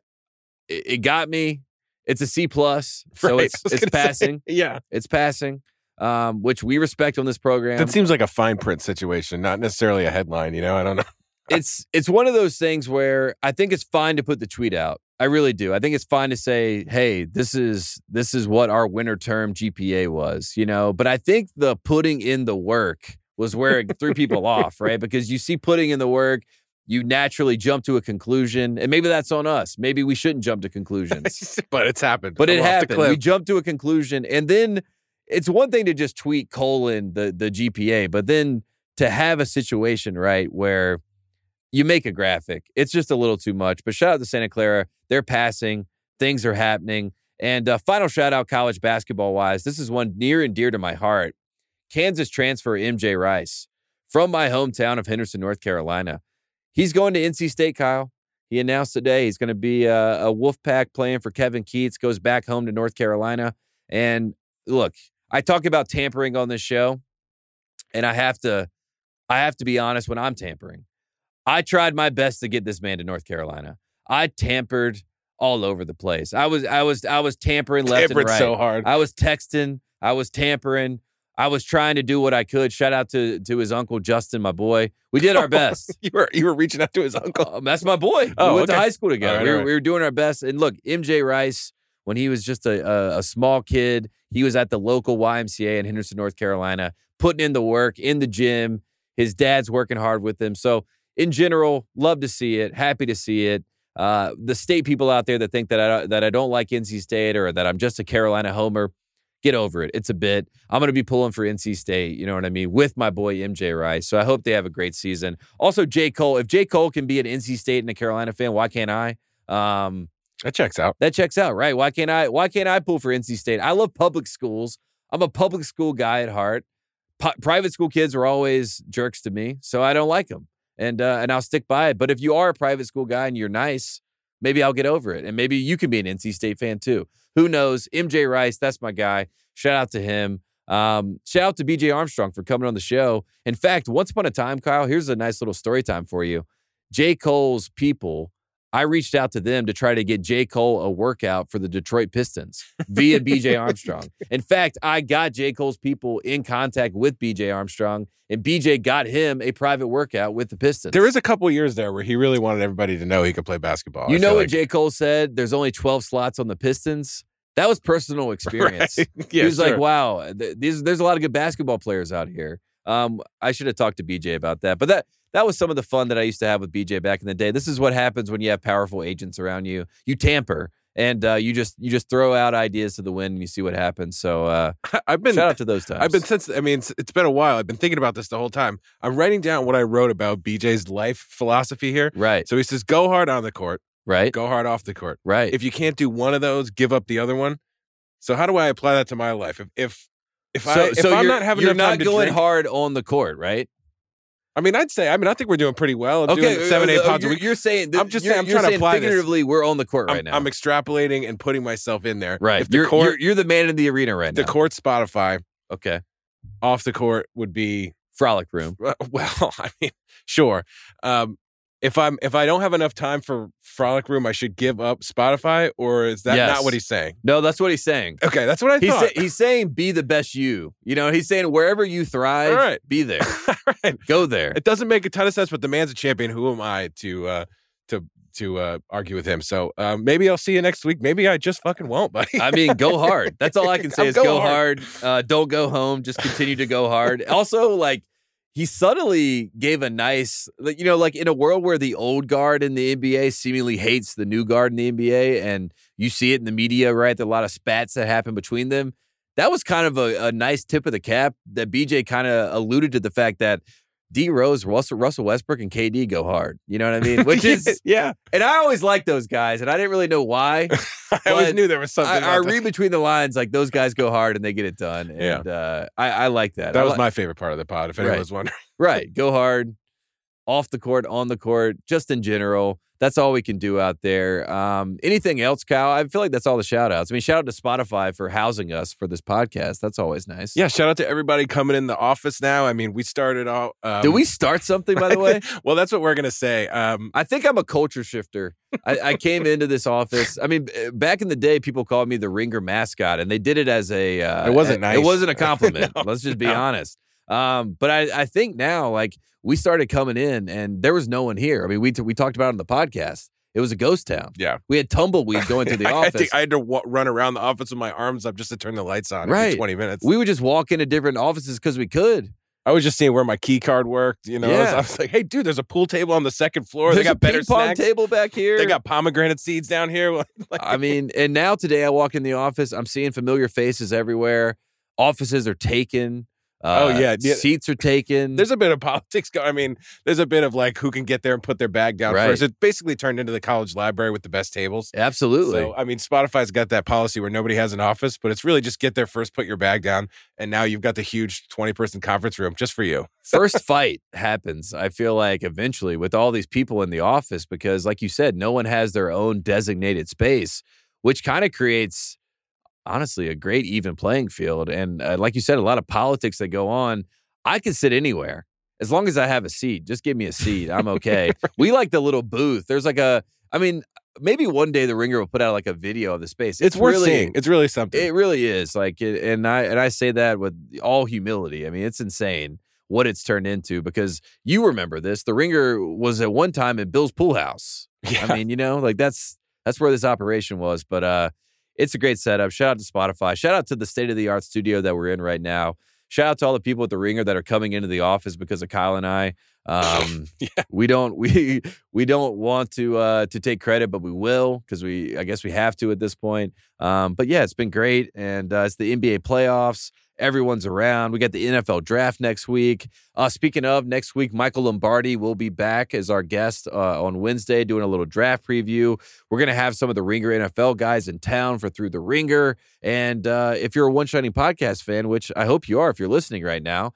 it got me. It's a C plus, <laughs> so Right, it's it's gonna say, passing. <laughs> yeah. It's passing, um, which we respect on this program. That seems like a fine print situation, not necessarily a headline. You know, I don't know. It's it's one of those things where I think it's fine to put the tweet out. I really do. I think it's fine to say, "Hey, this is this is what our winter term GPA was," you know. But I think the putting in the work was where it threw people off, right? Because you see putting in the work, you naturally jump to a conclusion, and maybe that's on us. Maybe we shouldn't jump to conclusions, but it's happened. but it I'm the happened. We jumped to a conclusion, and then it's one thing to just tweet colon the the GPA, but then to have a situation right where you make a graphic, it's just a little too much. But shout out to Santa Clara, they're passing, things are happening, and uh, final shout out college basketball wise, this is one near and dear to my heart. Kansas transfer MJ Rice from my hometown of Henderson, North Carolina. He's going to NC State, Kyle. He announced today he's going to be a, a Wolfpack playing for Kevin Keatts, goes back home to North Carolina. And look, I talk about tampering on this show, and I have to, I have to be honest when I'm tampering. I tried my best to get this man to North Carolina. I tampered all over the place. I was, I was, I was tampering left Tampered and right. so hard. I was texting. I was tampering. I was trying to do what I could. Shout out to to his uncle Justin, my boy. We did our <laughs> best. you were you were reaching out to his uncle. Um, that's my boy. Oh, we went to high school together. Right, we, were, right. we were doing our best. And look, MJ Rice, when he was just a, a, a small kid, he was at the local YMCA in Henderson, North Carolina, putting in the work in the gym. His dad's working hard with him. So, in general, love to see it. Happy to see it. Uh, the state people out there that think that I that I don't like NC State or that I'm just a Carolina homer, get over it. It's a bit. I'm going to be pulling for NC State. You know what I mean? With my boy MJ Rice. So I hope they have a great season. Also, J Cole. If J Cole can be an NC State and a Carolina fan, why can't I? Um, That checks out. that checks out, right? Why can't I? Why can't I pull for NC State? I love public schools. I'm a public school guy at heart. Pi- private school kids are always jerks to me, so I don't like them, and uh, and I'll stick by it. But if you are a private school guy and you're nice, maybe I'll get over it, and maybe you can be an NC State fan too. Who knows? MJ Rice, that's my guy. Shout out to him. Um, shout out to BJ Armstrong for coming on the show. In fact, once upon a time, Kyle, here's a nice little story time for you. J. Cole's people, I reached out to them to try to get J. Cole a workout for the Detroit Pistons via BJ <laughs> Armstrong. In fact, I got J. Cole's people in contact with BJ Armstrong, and BJ got him a private workout with the Pistons. There is a couple years there where he really wanted everybody to know he could play basketball. you I know what like. J. Cole said? There's only 12 slots on the Pistons. That was personal <laughs> experience. <laughs> Right. he Yeah, was like, "Wow, th- these, there's a lot of good basketball players out here." Um, I should have talked to BJ about that, but that that was some of the fun that I used to have with BJ back in the day. This is what happens when you have powerful agents around you. You tamper, and uh, you just you just throw out ideas to the wind, and you see what happens. So uh, <laughs> I've been shout out to those times. I've been since I mean it's, it's been a while. I've been thinking about this the whole time. I'm writing down what I wrote about BJ's life philosophy here. right, So he says, "Go hard on the court, right, go hard off the court. right. If you can't do one of those, give up the other one." So how do I apply that to my life? If if if so, I if so I'm not having you're enough not time to going drink, hard on the court, right? I mean, I'd say I mean I think we're doing pretty well. Okay, doing seven eight uh, pounds a you're, week. you're saying I'm just saying- I'm trying to apply this. figuratively, we're on the court right I'm, now. I'm extrapolating and putting myself in there. right, If the you're, court you're you're the man in the arena right now. the court Spotify okay, off the court would be frolic room. <laughs> Well, well, <laughs> I mean, sure. Um, if I'm if I don't have enough time for Frolic Room, I should give up Spotify, or is that Yes. not what he's saying? No, that's what he's saying. Okay, that's what I He's, thought. he's saying be the best you. You know, he's saying wherever you thrive, right. be there. <laughs> Right. Go there. It doesn't make a ton of sense, but the man's a champion. Who am I to uh, to to uh, argue with him? So um, maybe I'll see you next week. Maybe I just fucking won't, buddy. I mean, go <laughs> hard. That's all I can say is go hard. hard. Uh, don't go home. Just continue to go hard. Also, like he subtly gave a nice, you know, like in a world where the old guard in the NBA seemingly hates the new guard in the NBA, and you see it in the media, right? There are a lot of spats that happen between them. That was kind of a, a nice tip of the cap that BJ kind of alluded to the fact that D Rose, Russell, Russell Westbrook, and KD go hard. You know what I mean? <laughs> Which is, yeah. and I always liked those guys, and I didn't really know why. <laughs> I always knew there was something. I, I read between the lines like those guys go hard and they get it done. Yeah. Uh, I, I like that. that I was li- my favorite part of the pod. If anyone Right. was wondering, right. Go hard, off the court, on the court, just in general. That's all we can do out there. Um, anything else, Kyle? I feel like that's all the shout outs. I mean, shout out to Spotify for housing us for this podcast. That's always nice. yeah. Shout out to everybody coming in the office now. I mean, we started all. Um, Did we start something, by the way? <laughs> well, that's what we're gonna say. Um, I think I'm a culture shifter. I, I came into this office. I mean, back in the day, people called me the Ringer mascot, and they did it as a. Uh, It wasn't a- nice. It wasn't a <laughs> compliment. No, Let's just be no. honest. Um, but I, I think now, like we started coming in, and there was no one here. I mean, we t- we talked about it on the podcast. It was a ghost town. Yeah. we had tumbleweed <laughs> going through the I, I office. think I had to wa- run around the office with my arms up just to turn the lights on Right. 20 minutes. we would just walk into different offices because we could. I was just seeing where my key card worked. You know, I was- I was like, "Hey, dude, there's a pool table on the second floor. There's they got a better ping pong snacks. table back here. They got pomegranate seeds down here." <laughs> Like, I mean, and now today I walk in the office, I'm seeing familiar faces everywhere. Offices are taken. Uh, Oh, yeah, yeah. seats are taken. there's a bit of politics going. I mean, there's a bit of like who can get there and put their bag down Right. first. It basically turned into the college library with the best tables. absolutely. So, I mean, Spotify's got that policy where nobody has an office, but it's really just get there first, put your bag down, and now you've got the huge 20 person conference room just for you. <laughs> First fight happens. I feel like eventually with all these people in the office because, like you said, no one has their own designated space, which kind of creates honestly a great even playing field. And uh, like you said, a lot of politics that go on. I can sit anywhere as long as I have a seat. Just give me a seat. I'm <laughs> okay. we like the little booth. There's like a. I mean, maybe one day the Ringer will put out like a video of the space. It's, worth really, seeing. It's really something. It really is. Like, it, and I and I say that with all humility. I mean, it's insane what it's turned into because you remember this. The Ringer was at one time in Bill's Pool House. yeah. I mean, you know, like that's that's where this operation was. But uh, it's a great setup. Shout out to Spotify. Shout out to the state of the art studio that we're in right now. Shout out to all the people at the Ringer that are coming into the office because of Kyle and I. Um, <laughs> Yeah. we don't we we don't want to uh, to take credit, but we will because we I guess we have to at this point. Um, but yeah, it's been great, and uh, it's the NBA playoffs. Everyone's around. We got the NFL draft next week. Uh, speaking of next week, Michael Lombardi will be back as our guest uh, on Wednesday doing a little draft preview. We're going to have some of the Ringer NFL guys in town for Through the Ringer. And uh, if you're a One Shining Podcast fan, which I hope you are if you're listening right now,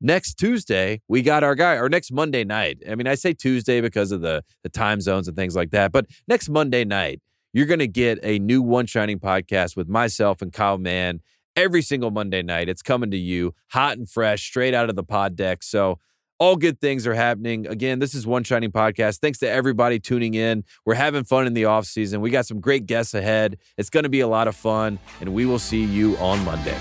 next Tuesday, we got our guy, or next Monday night. I mean, I say Tuesday because of the, the time zones and things like that, but next Monday night, you're going to get a new One Shining podcast with myself and Kyle Mann every single Monday night. It's coming to you hot and fresh, straight out of the pod deck. So, all good things are happening. Again, this is One Shining Podcast. Thanks to everybody tuning in. We're having fun in the off season. We got some great guests ahead. It's going to be a lot of fun, and we will see you on Monday.